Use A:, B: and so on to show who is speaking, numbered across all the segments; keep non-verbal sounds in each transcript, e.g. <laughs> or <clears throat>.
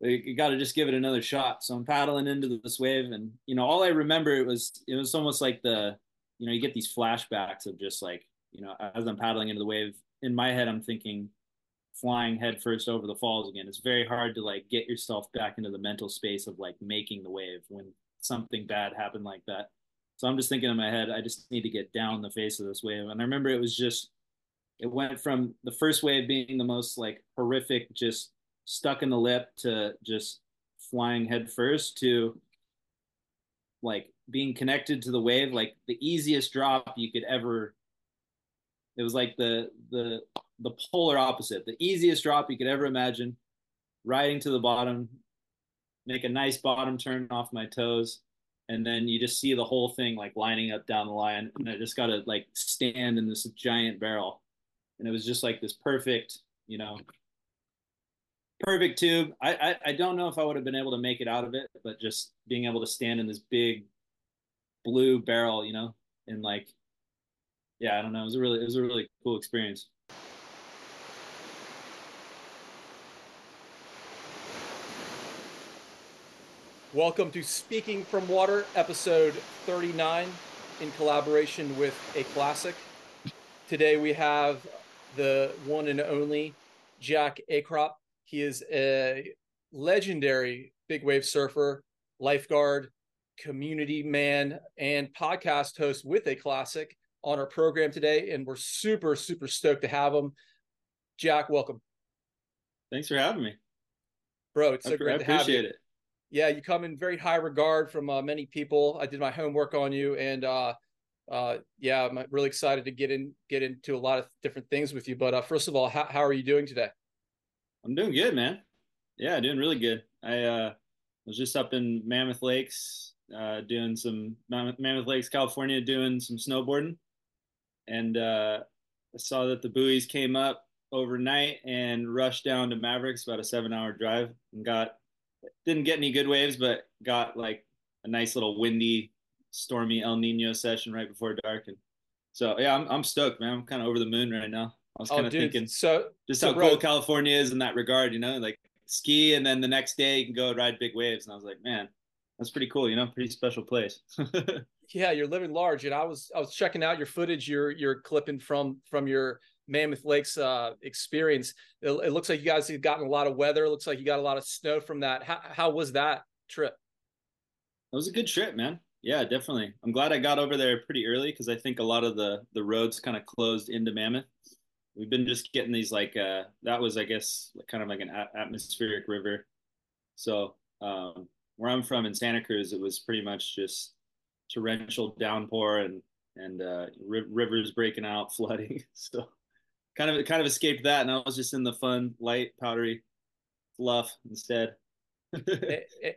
A: you got to just give it another shot. So I'm paddling into this wave, and you know, all I remember it was it was almost like the, you know, you get these flashbacks of just like you know, as I'm paddling into the wave, in my head I'm thinking, flying headfirst over the falls again. It's very hard to like get yourself back into the mental space of like making the wave when something bad happened like that. So I'm just thinking in my head, I just need to get down the face of this wave. And I remember it was just, it went from the first wave being the most like horrific, just stuck in the lip to just flying headfirst to like being connected to the wave, like the easiest drop you could ever. It was like the the the polar opposite, the easiest drop you could ever imagine, riding to the bottom, make a nice bottom turn off my toes, and then you just see the whole thing like lining up down the line, and I just got to like stand in this giant barrel, and it was just like this perfect, you know, perfect tube. I, I I don't know if I would have been able to make it out of it, but just being able to stand in this big blue barrel, you know, and like, yeah, I don't know, it was a really it was a really cool experience.
B: Welcome to Speaking from Water, episode 39, in collaboration with A Classic. Today we have the one and only Jack Akrop. He is a legendary big wave surfer, lifeguard, community man, and podcast host with A Classic on our program today. And we're super, super stoked to have him. Jack, welcome.
A: Thanks for having me.
B: Bro, it's so
A: I,
B: great
A: I
B: to have you.
A: appreciate it.
B: yeah, you come in very high regard from uh, many people. I did my homework on you, and uh, uh, yeah, I'm really excited to get in get into a lot of different things with you. But uh, first of all, how, how are you doing today?
A: I'm doing good, man. Yeah, doing really good. I uh, was just up in Mammoth Lakes, uh, doing some Mammoth, Lakes, California, doing some snowboarding, and uh, I saw that the buoys came up overnight and rushed down to Mavericks, about a seven-hour drive, and got didn't get any good waves, but got like a nice little windy, stormy El Nino session right before dark. And so, yeah, I'm, I'm stoked, man. I'm kind of over the moon right now. I was kind
B: Oh,
A: of
B: dude,
A: thinking
B: so
A: just
B: so,
A: how
B: bro,
A: cool California is in that regard, you know, like ski and then the next day you can go ride big waves. And I was like, man, that's pretty cool, you know, pretty special place. <laughs>
B: yeah, you're living large, and I was I was checking out your footage. You're you're clipping from from your Mammoth Lakes uh, experience. It, it looks like you guys have gotten a lot of weather. It looks like you got a lot of snow from that. How how was that trip?
A: It was a good trip, man. Yeah, definitely. I'm glad I got over there pretty early because I think a lot of the the roads kind of closed into Mammoth. We've been just getting these like uh that was I guess kind of like an atmospheric river. So um, where I'm from in Santa Cruz, it was pretty much just torrential downpour and and uh, ri- rivers breaking out, <laughs> flooding. So kind of kind of escaped that, and I was just in the fun, light, powdery fluff instead. <laughs>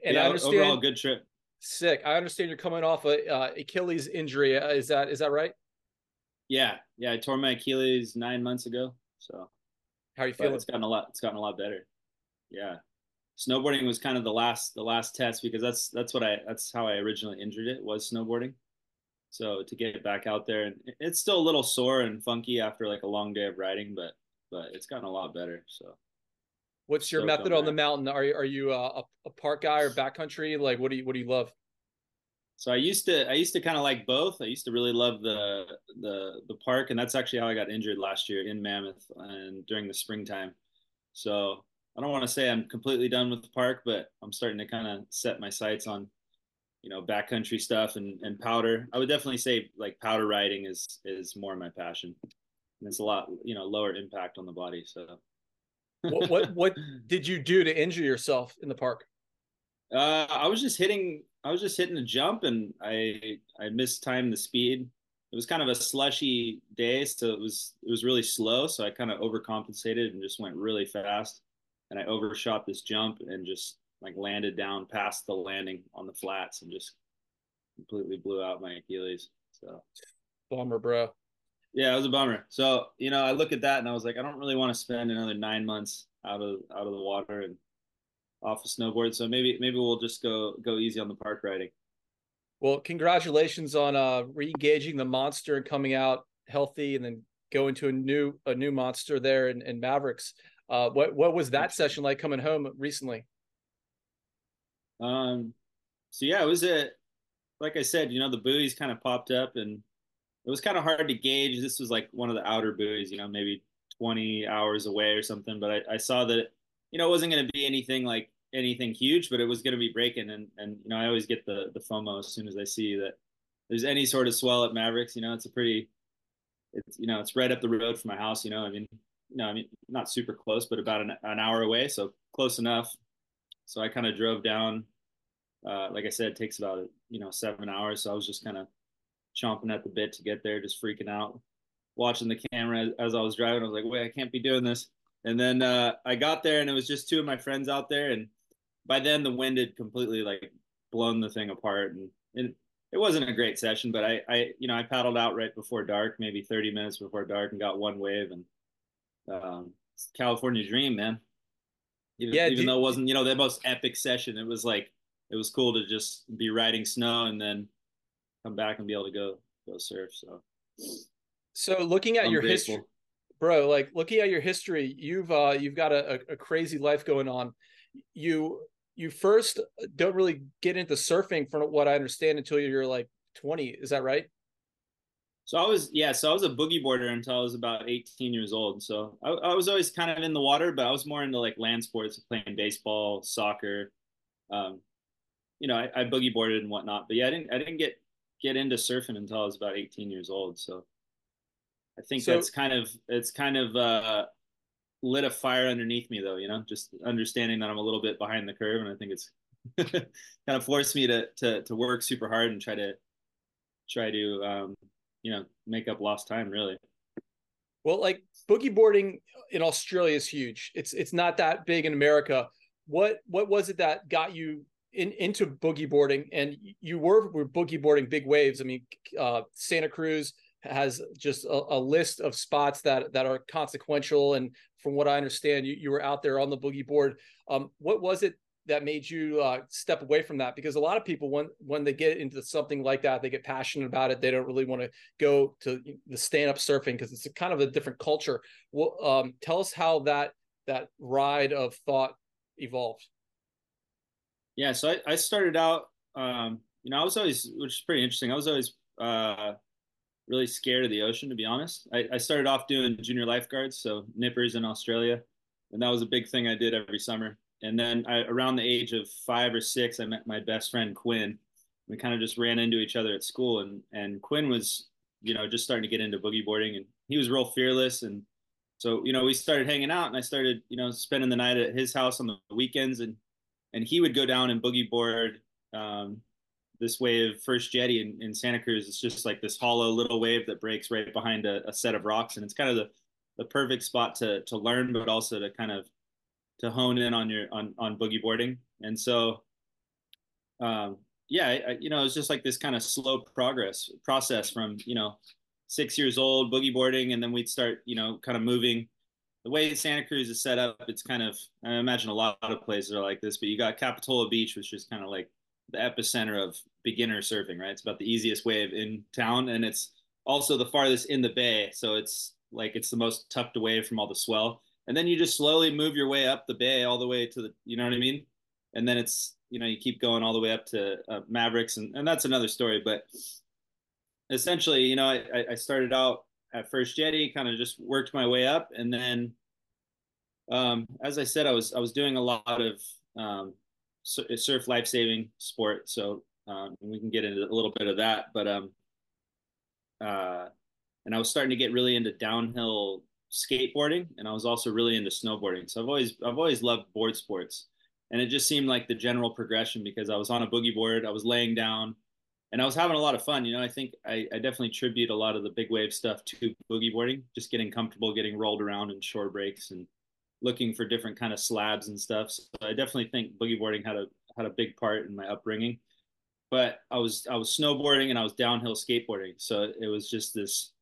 B: And
A: yeah,
B: I understand.
A: overall good trip.
B: Sick. I understand you're coming off a uh, Achilles injury. Uh, Is that is that right?
A: Yeah, yeah. I tore my Achilles nine months ago, so
B: How are you feeling?
A: it's gotten a lot. It's gotten a lot better. Yeah, snowboarding was kind of the last the last test because that's that's what I that's how I originally injured it was snowboarding. So to get it back out there, and it's still a little sore and funky after like a long day of riding, but but it's gotten a lot better. So
B: What's your
A: stoked
B: method
A: on
B: the mountain? Are you are you a, a park guy or backcountry? Like, what do you what do you love?
A: So I used to I used to kind of like both. I used to really love the the the park, and that's actually how I got injured last year in Mammoth and during the springtime. So I don't want to say I'm completely done with the park, but I'm starting to kind of set my sights on you know backcountry stuff and and powder. I would definitely say like powder riding is is more my passion, and it's a lot you know lower impact on the body. So
B: What what what <laughs> did you do to injure yourself in the park?
A: Uh, I was just hitting. I was just hitting a jump, and I I mistimed the speed. It was kind of a slushy day, so it was it was really slow. So I kind of overcompensated and just went really fast, and I overshot this jump and just like landed down past the landing on the flats and just completely blew out my Achilles. So
B: Bummer, bro.
A: yeah, it was a bummer. So you know, I look at that and I was like, I don't really want to spend another nine months out of out of the water and off a snowboard. So maybe maybe we'll just go go easy on the park riding.
B: Well, congratulations on uh re-engaging the monster and coming out healthy and then going to a new a new monster there in, in Mavericks. Uh what what was that session like coming home recently?
A: Um, so yeah, it was a like I said, you know, the buoys kind of popped up and it was kind of hard to gauge. This was like one of the outer buoys, you know, maybe 20 hours away or something. But I, I saw that, you know, it wasn't going to be anything like anything huge, but it was going to be breaking. And, and, you know, I always get the, the FOMO as soon as I see that there's any sort of swell at Mavericks, you know, it's a pretty, it's, you know, it's right up the road from my house, you know, I mean, you know, I mean, not super close, but about an, an hour away. So close enough. So I kind of drove down, uh, like I said, it takes about, you know, seven hours. So I was just kind of chomping at the bit to get there, just freaking out, watching the camera as I was driving. I was like, wait, I can't be doing this. And then uh, I got there, and it was just two of my friends out there. And by then, the wind had completely like blown the thing apart, and it, it wasn't a great session. But I, I, you know, I paddled out right before dark, maybe 30 minutes before dark, and got one wave. And um, California dream, man. Even, yeah, even though it wasn't, you know, the most epic session, it was like it was cool to just be riding snow and then come back and be able to go go surf. So,
B: so looking at I'm your grateful. history, bro, like looking at your history, you've uh you've got a, a crazy life going on. You you first don't really get into surfing, from what I understand, until you're like 20. Is that right?
A: So I was, yeah, so I was a boogie boarder until I was about 18 years old. So I, I, was always kind of in the water, but I was more into like land sports, playing baseball, soccer. Um, you know, I, I boogie boarded and whatnot. But yeah, I didn't, I didn't get get into surfing until I was about 18 years old. So I think so, that's kind of it's kind of uh, lit a fire underneath me, though. You know, just understanding that I'm a little bit behind the curve, and I think it's <laughs> kind of forced me to to to work super hard and try to try to um, you know make up lost time, really.
B: Well, like boogie boarding in Australia is huge. It's it's not that big in America. What what was it that got you in, into boogie boarding, and you were, were boogie boarding big waves. I mean, uh, Santa Cruz has just a, a, list of spots that that are consequential. And from what I understand, you, you were out there on the boogie board. Um, what was it that made you uh, step away from that? Because a lot of people, when when they get into something like that, they get passionate about it. They don't really want to go to the stand up surfing because it's a kind of a different culture. Well, um, tell us how that that ride of thought evolved.
A: Yeah, so I, I started out, um, you know, I was always, which is pretty interesting. I was always uh, really scared of the ocean, to be honest. I, I started off doing junior lifeguards, so nippers in Australia, and that was a big thing I did every summer. And then I, around the age of five or six, I met my best friend Quinn. We kind of just ran into each other at school, and and Quinn was, you know, just starting to get into boogie boarding, and he was real fearless, and so you know we started hanging out, and I started, you know, spending the night at his house on the weekends, and and he would go down and boogie board um, this wave first jetty in, in, Santa Cruz. It's just like this hollow little wave that breaks right behind a, a, set of rocks, and it's kind of the the perfect spot to to learn, but also to kind of to hone in on your on on boogie boarding. And so, um, yeah, I, you know, it's just like this kind of slow progress process from you know six years old boogie boarding, and then we'd start you know kind of moving the way Santa Cruz is set up, it's kind of I imagine a lot of places are like this, but you got Capitola Beach, which is kind of like the epicenter of beginner surfing, right? It's about the easiest wave in town, and it's also the farthest in the bay, so it's like it's the most tucked away from all the swell. And then you just slowly move your way up the bay all the way to the, you know what I mean? And then it's you know you keep going all the way up to uh, Mavericks, and and that's another story. But essentially, you know, I I started out at First Jetty, kind of just worked my way up, and then, um, as I said, I was I was doing a lot of um, surf life saving sport, so um, we can get into a little bit of that. But um, uh, and I was starting to get really into downhill skateboarding, and I was also really into snowboarding. So I've always I've always loved board sports, and it just seemed like the general progression because I was on a boogie board, I was laying down and I was having a lot of fun. You know, I think I, I, definitely tribute a lot of the big wave stuff to boogie boarding, just getting comfortable, getting rolled around in shore breaks and looking for different kind of slabs and stuff. So I definitely think boogie boarding had a had a big part in my upbringing. But I was I was snowboarding and I was downhill skateboarding, so it was just this.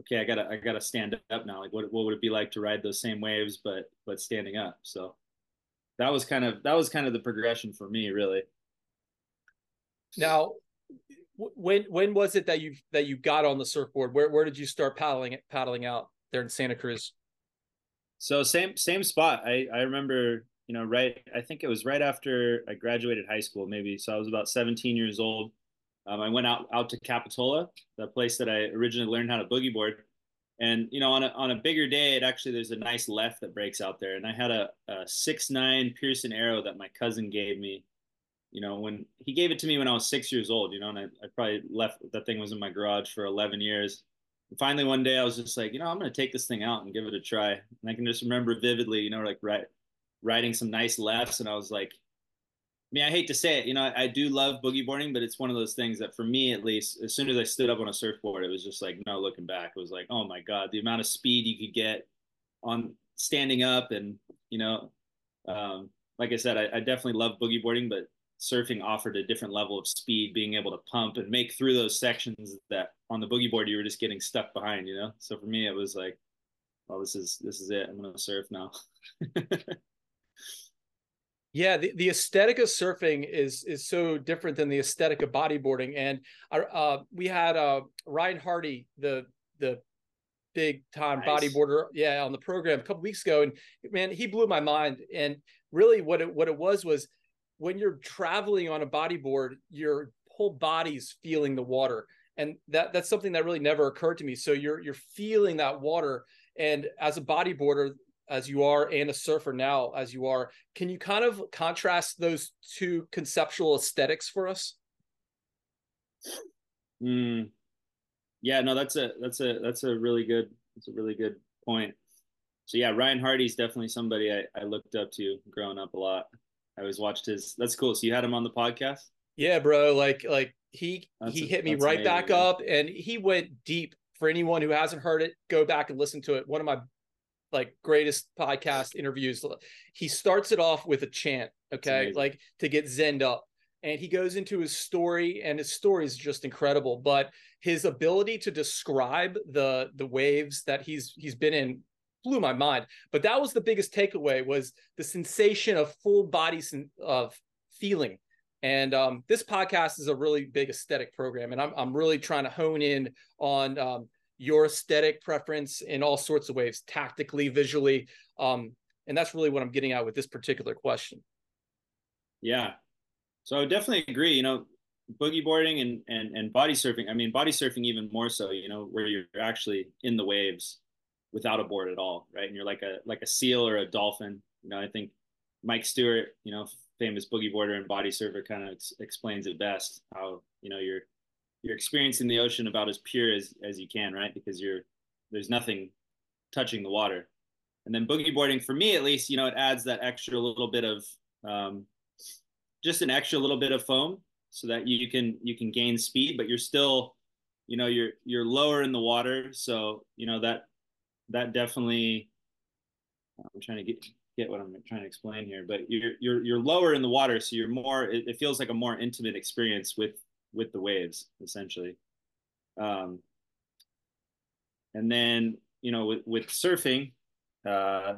A: Okay, I gotta I gotta stand up now. Like, what what would it be like to ride those same waves, but but standing up? So that was kind of that was kind of the progression for me, really.
B: Now, when when was it that you that you got on the surfboard? Where where did you start paddling it, paddling out there in Santa Cruz?
A: So same same spot. I I remember you know, right. I think it was right after I graduated high school, maybe. So I was about 17 years old. Um, I went out out to Capitola, the place that I originally learned how to boogie board. And you know, on a on a bigger day, it actually there's a nice left that breaks out there. And I had a, a six nine Pearson arrow that my cousin gave me. You know, when he gave it to me when I was six years old. You know, and I, I probably left that thing was in my garage for 11 years. Finally, one day I was just like, you know, I'm gonna take this thing out and give it a try. And I can just remember vividly, you know, like right riding some nice lefts, and I was like, I mean, I hate to say it, you know, I, I, do love boogie boarding, but it's one of those things that for me, at least, as soon as I stood up on a surfboard, it was just like no looking back. It was like, oh my god, the amount of speed you could get on standing up, and you know, um, like I said, I, I definitely love boogie boarding, but surfing offered a different level of speed, being able to pump and make through those sections that on the boogie board you were just getting stuck behind, you know. So for me, it was like, well, this is this is it. I'm gonna surf now. <laughs>
B: Yeah, the, the aesthetic of surfing is is so different than the aesthetic of bodyboarding. And our, uh, we had uh, Ryan Hardy, the the big time nice. bodyboarder, yeah, on the program a couple weeks ago, and man, he blew my mind. And really, what it what it was was when you're traveling on a bodyboard, your whole body's feeling the water, and that that's something that really never occurred to me. So you're you're feeling that water, and as a bodyboarder, as you are and a surfer now as you are can you kind of contrast those two conceptual aesthetics for us?
A: Mm. yeah no that's a that's a that's a really good that's a really good point. So yeah ryan hardy's definitely somebody i, I looked up to growing up a lot. I always watched his that's cool. So you had him on the podcast?
B: Yeah bro like like he that's he a, hit me right amazing, back man. up and he went deep. For anyone who hasn't heard it go back and listen to it. One of my like greatest podcast interviews. He starts it off with a chant, okay, like to get zened up. And he goes into his story, and his story is just incredible. But his ability to describe the the waves that he's he's been in blew my mind. But that was the biggest takeaway was the sensation of full body of feeling. And um, this podcast is a really big aesthetic program, and I'm I'm really trying to hone in on um, your aesthetic preference in all sorts of ways, tactically, visually. Um, and that's really what I'm getting at with this particular question.
A: Yeah. So I definitely agree. You know, boogie boarding and, and, and body surfing. I mean, body surfing even more so, you know, where you're actually in the waves without a board at all. Right. And you're like a, like a seal or a dolphin. You know, I think Mike Stewart, you know, famous boogie boarder and body surfer kind of ex- explains it best how, you know, you're, you're experiencing the ocean about as pure as as you can, right? Because you're there's nothing touching the water. And then boogie boarding, for me at least, you know, it adds that extra little bit of um, just an extra little bit of foam so that you can you can gain speed, but you're still, you know, you're you're lower in the water. So, you know, that that definitely I'm trying to get get what I'm trying to explain here, but you're you're you're lower in the water, so you're more it, it feels like a more intimate experience with with the waves essentially. Um, and then you know with, with surfing, uh,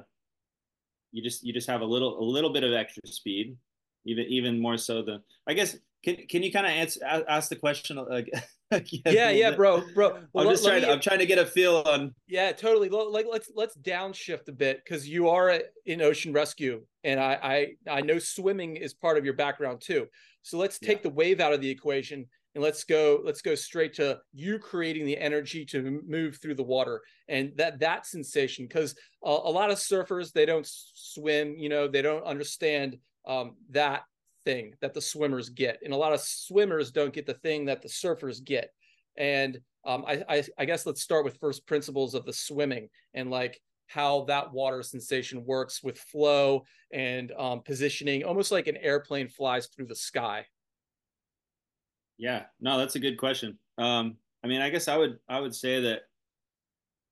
A: you just you just have a little a little bit of extra speed, even even more so than I guess. Can can you kind of answer ask the question? Like, <laughs>
B: yeah, yeah, bro, bro.
A: Well, I'm just trying. Me, to, I'm trying to get a feel on.
B: Yeah, totally. Like, let's let's downshift a bit because you are in ocean rescue, and I I I know swimming is part of your background too. So let's take yeah. the wave out of the equation and let's go let's go straight to you creating the energy to move through the water and that that sensation because a, a, lot of surfers they don't swim you know they don't understand um, that thing that the swimmers get and a lot of swimmers don't get the thing that the surfers get and um, I, I, I guess let's start with first principles of the swimming and like how that water sensation works with flow and um, positioning, almost like an airplane flies through the sky.
A: Yeah, no, that's a good question. Um, I mean, I guess I would I would say that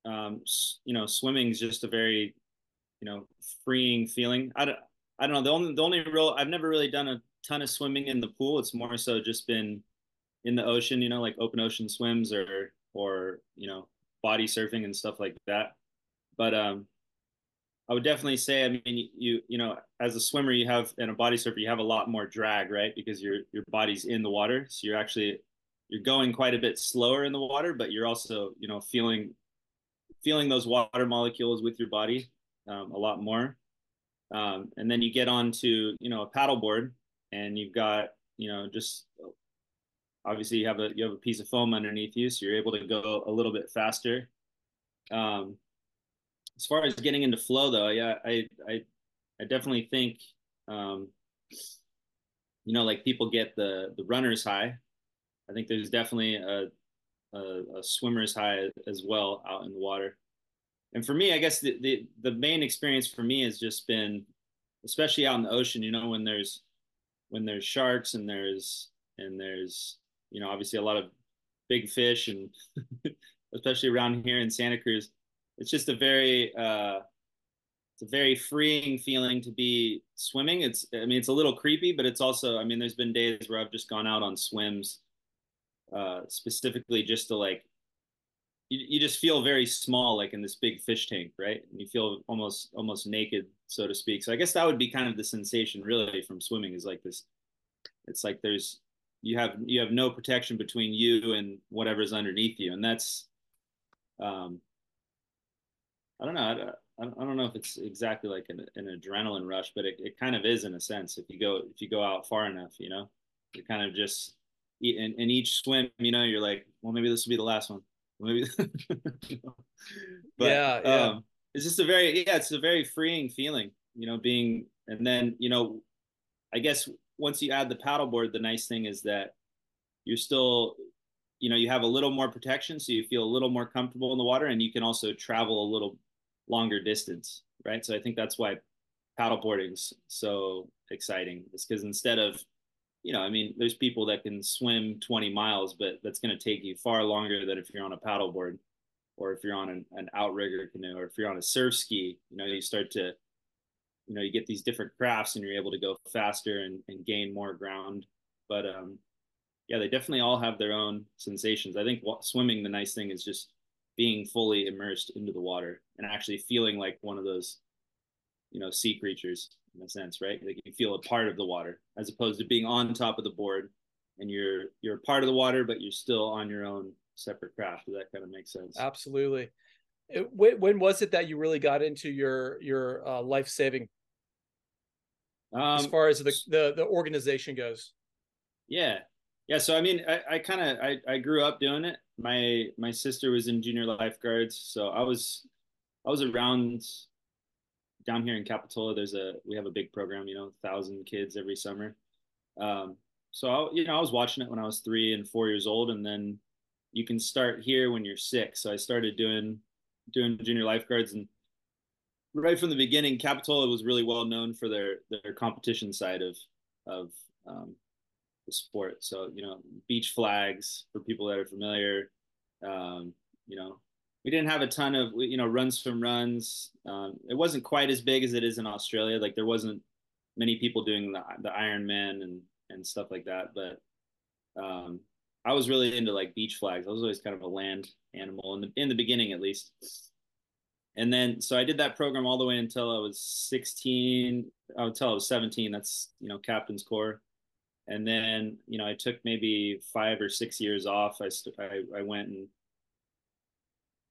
A: um, you know swimming is just a very you know freeing feeling. I don't I don't know the only the only real I've never really done a ton of swimming in the pool. It's more so just been in the ocean, you know, like open ocean swims or or you know body surfing and stuff like that. But um, I would definitely say, I mean, you you know, as a swimmer, you have and a body surfer, you have a lot more drag, right? Because your your body's in the water, so you're actually you're going quite a bit slower in the water, but you're also you know feeling feeling those water molecules with your body um, a lot more. Um, and then you get onto you know a paddleboard, and you've got you know just obviously you have a you have a piece of foam underneath you, so you're able to go a little bit faster. Um, as far as getting into flow, though, yeah, I I I definitely think um, you know like people get the the runner's high. I think there's definitely a a, a swimmer's high as well out in the water. And for me, I guess the, the the main experience for me has just been, especially out in the ocean. You know, when there's when there's sharks and there's and there's you know obviously a lot of big fish and <laughs> especially around here in Santa Cruz, it's just a very uh, it's a very freeing feeling to be swimming. It's I mean it's a little creepy, but it's also I mean there's been days where I've just gone out on swims uh, specifically just to like you, you just feel very small like in this big fish tank right? And you feel almost almost naked so to speak. So i guess that would be kind of the sensation really from swimming is like this it's like there's you have you have no protection between you and whatever's underneath you. And that's um i don't know i, I don't know if it's exactly like an, an adrenaline rush but it, it kind of is in a sense. If you go if you go out far enough you know you're kind of just in, in each swim, you know, you're like, well, maybe this will be the last one. Maybe. <laughs>
B: but, yeah, yeah. Um,
A: it's just a very, yeah, it's a very freeing feeling, you know, being, and then, you know, I guess once you add the paddleboard, the nice thing is that you're still, you know, you have a little more protection, so you feel a little more comfortable in the water, and you can also travel a little longer distance, right? So I think that's why paddleboarding's so exciting. Is because instead of you know, I mean, there's people that can swim 20 miles, but that's going to take you far longer than if you're on a paddleboard or if you're on an, an outrigger canoe or if you're on a surf ski. You know, you start to, you know, you get these different crafts and you're able to go faster and, and gain more ground. But um, yeah, they definitely all have their own sensations. I think swimming, the nice thing is just being fully immersed into the water and actually feeling like one of those, you know, sea creatures in a sense, right? Like you feel a part of the water as opposed to being on top of the board and you're you're part of the water, but you're still on your own separate craft. Does that kind of make sense?
B: Absolutely. It, when, when, was it that you really got into your your uh, life saving um, as far as the, the the organization goes?
A: Yeah, yeah. So I mean, I, I kind of I, I grew up doing it. My my sister was in junior lifeguards, so I was I was around down here in Capitola, there's a we have a big program, you know, thousand kids every summer. Um, so I, you know, I was watching it when I was three and four years old, and then you can start here when you're six. So I started doing doing junior lifeguards, and right from the beginning, Capitola was really well known for their their competition side of of um, the sport. So you know, beach flags for people that are familiar. Um, you know, we didn't have a ton of you know runs from runs. Um, it wasn't quite as big as it is in Australia. Like there wasn't many people doing the the Ironman and and stuff like that. But um, I was really into like beach flags. I was always kind of a land animal in the in the beginning at least. And then so I did that program all the way until I was 16. Until I was 17. That's you know captain's corps. And then you know I took maybe five or six years off. I st- I, I went and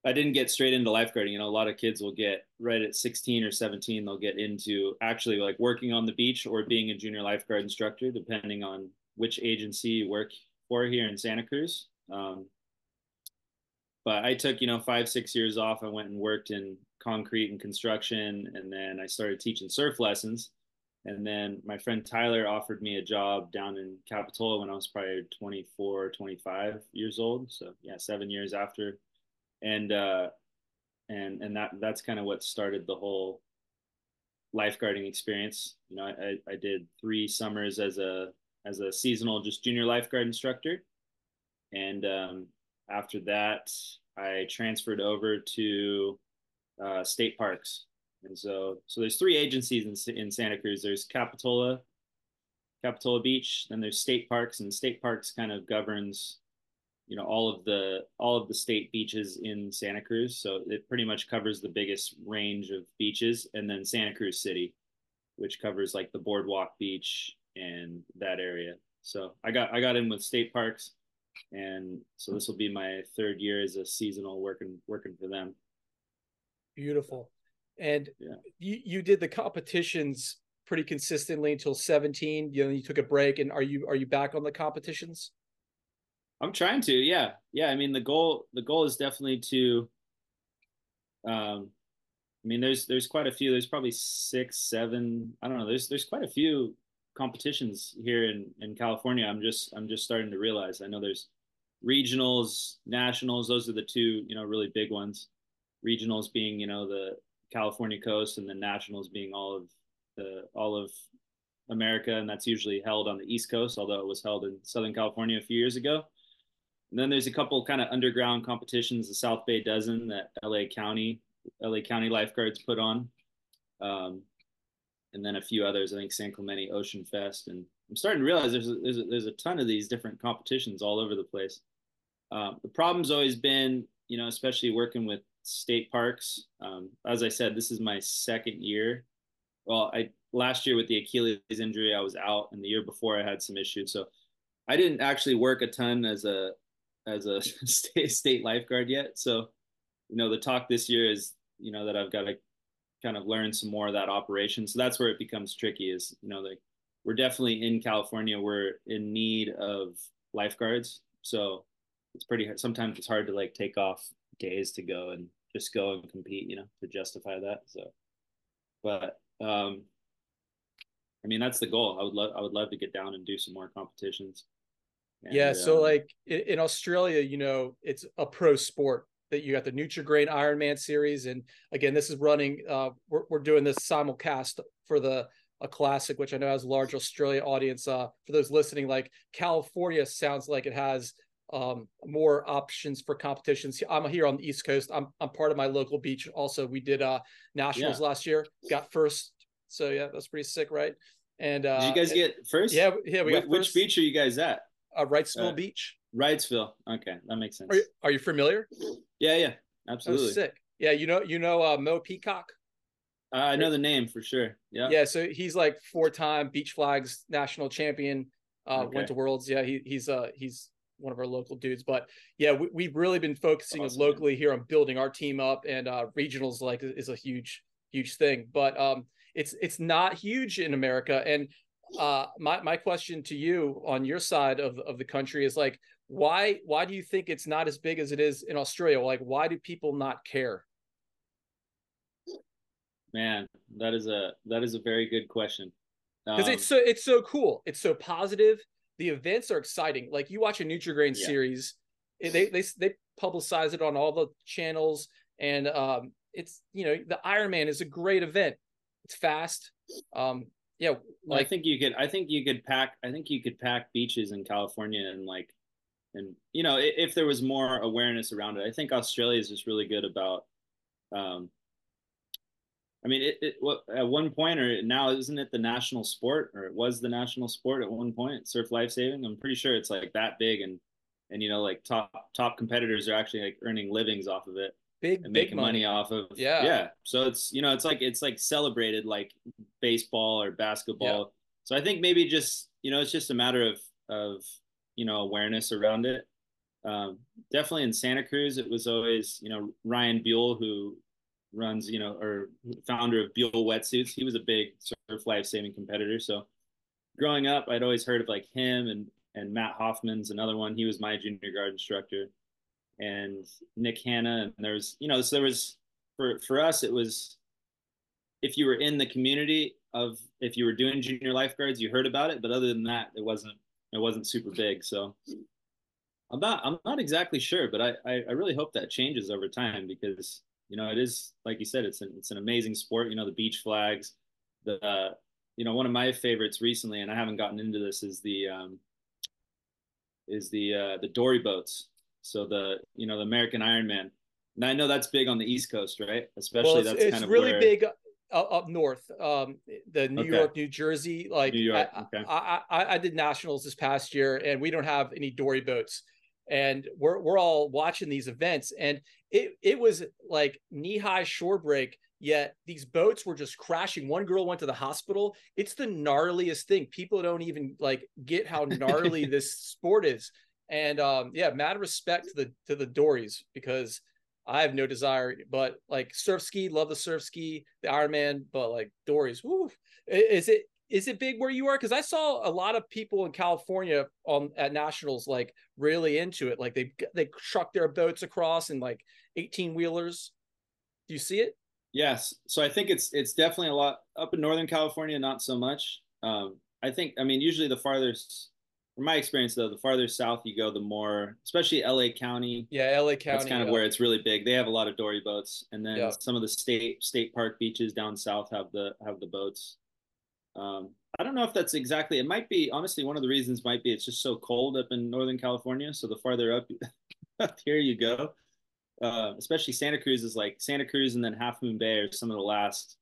A: I didn't get straight into lifeguarding. You know, a lot of kids will get right at 16 or 17, they'll get into actually like working on the beach or being a junior lifeguard instructor, depending on which agency you work for here in Santa Cruz. Um, but I took, you know, five, six years off. I went and worked in concrete and construction. And then I started teaching surf lessons. And then my friend Tyler offered me a job down in Capitola when I was probably 24, 25 years old. So, yeah, seven years after and uh, and and that that's kind of what started the whole lifeguarding experience. You know, I, I did three summers as a as a seasonal just junior lifeguard instructor, and um, after that, I transferred over to uh, state parks. And so, so there's three agencies in, in Santa Cruz. There's Capitola, Capitola Beach, then there's state parks, and state parks kind of governs you know all of the all of the state beaches in Santa Cruz. So it pretty much covers the biggest range of beaches, and then Santa Cruz City, which covers like the Boardwalk Beach and that area. So I got I got in with state parks, and so this will be my third year as a seasonal working working for them.
B: Beautiful. And yeah. you you did the competitions pretty consistently until 17. You know, you took a break, and are you are you back on the competitions?
A: I'm trying to, yeah, yeah. I mean, the goal the goal is definitely to. Um, I mean, there's there's quite a few. There's probably six, seven. I don't know. There's there's quite a few competitions here in in California. I'm just I'm just starting to realize. I know there's regionals, nationals. Those are the two you know really big ones. Regionals being you know the California coast, and the nationals being all of the all of America, and that's usually held on the East Coast, although it was held in Southern California a few years ago. And then there's a couple kind of underground competitions, the South Bay Dozen that LA County LA County lifeguards put on, um, and then a few others. I think San Clemente Ocean Fest, and I'm starting to realize there's a, there's a, there's a ton of these different competitions all over the place. Um, the problem's always been, you know, especially working with state parks. Um, as I said, this is my second year. Well, I last year with the Achilles injury, I was out, and the year before I had some issues, so I didn't actually work a ton as a as a <laughs> state lifeguard yet. So, you know, the talk this year is, you know, that I've got to kind of learn some more of that operation. So that's where it becomes tricky. Is you know, like we're definitely in California. We're in need of lifeguards. So it's pretty. Sometimes it's hard to like take off days to go and just go and compete. You know, to justify that. So, but um, I mean, that's the goal. I would love. I would love to get down and do some more competitions.
B: And, yeah. So like in, in Australia, you know, it's a pro sport that you got the Nutrigrain Ironman series, and again, this is running. Uh, we're we're doing this simulcast for the a classic, which I know has a large Australia audience. Uh, for those listening, like California sounds like it has um, more options for competitions. I'm here on the East Coast. I'm I'm part of my local beach. Also, we did uh nationals yeah. last year. Got first. So yeah, that's pretty sick, right? And uh,
A: did you guys get first?
B: Yeah, yeah. We got
A: Which beach are you guys at?
B: Uh, Wrightsville uh, Beach.
A: Wrightsville. Okay, that makes sense.
B: Are you, are you familiar?
A: Yeah, yeah, absolutely.
B: Oh, sick. Yeah, you know, you know, uh, Mo Peacock.
A: Uh, I know the name for sure. Yeah.
B: Yeah. So he's like four-time beach flags national champion. Uh, okay. Went to worlds. Yeah. He, he's uh he's one of our local dudes. But yeah, we, have really been focusing awesome, locally man. here on building our team up, and uh, regionals like is a huge huge thing. But um, it's it's not huge in America, and uh, my my question to you on your side of of the country is like, why why do you think it's not as big as it is in Australia? Like, why do people not care?
A: Man, that is a that is a very good question.
B: Because um, it's so it's so cool. It's so positive. The events are exciting. Like you watch a Nutrigrain yeah. series, they they they publicize it on all the channels, and um, it's you know the Ironman is a great event. It's fast. Um, yeah like,
A: well, i think you could i think you could pack i think you could pack beaches in california and like and you know if, if there was more awareness around it. I think australia is just really good about um i mean it, it what, at one point or now isn't it the national sport? Or it was the national sport at one point surf lifesaving i'm pretty sure it's like that big and and you know like top top competitors are actually like earning livings off of it
B: big
A: and
B: making
A: money. money. off of yeah. yeah. So it's you know it's like it's like celebrated like baseball or basketball. Yeah. so i think maybe just you know it's just a matter of of you know awareness around it. Um, definitely in santa cruz it was always you know ryan buell who runs you know or founder of buell wetsuits. He was a big surf life saving competitor. So growing up i'd always heard of like him and and matt hoffman's another one. He was my junior guard instructor and Nick Hanna, and there was, you know, so there was for for us, it was if you were in the community of if you were doing junior lifeguards, you heard about it, but other than that, it wasn't it wasn't super big. So I'm not I'm not exactly sure, but I I, I really hope that changes over time because you know it is like you said, it's an it's an amazing sport. You know, the beach flags, the uh, you know one of my favorites recently, and I haven't gotten into this is the um, is the uh, the dory boats so the you know the American Ironman. And I know that's big on the East Coast, right? Especially well, that's
B: it's
A: kind of
B: really
A: where...
B: big up, up north. Um, the New okay. York, New Jersey. Like New York. Okay. I, I, I did nationals this past year, and we don't have any dory boats. And we're we're all watching these events, and it it was like knee high shore break. Yet these boats were just crashing. One girl went to the hospital. It's the gnarliest thing. People don't even like get how <laughs> gnarly this sport is. And um, yeah, mad respect to the to the Dories because I have no desire, but like surf ski, love the surf ski, the Ironman, but like dories, woo. Is it is it big where you are? Because I saw a lot of people in California on at nationals like really into it. Like they they truck their boats across and like eighteen wheelers. Do you see it?
A: Yes. So I think it's it's definitely a lot up in Northern California, not so much. Um, I think I mean usually the farthest from my experience though, the farther south you go, the more, especially LA County.
B: Yeah, LA County.
A: That's kind of
B: yeah.
A: where it's really big. They have a lot of dory boats, and then yeah. some of the state state park beaches down south have the have the boats. Um, I don't know if that's exactly. It might be honestly one of the reasons might be it's just so cold up in Northern California. So the farther up, <laughs> up here you go, uh, especially Santa Cruz is like Santa Cruz and then Half Moon Bay are some of the last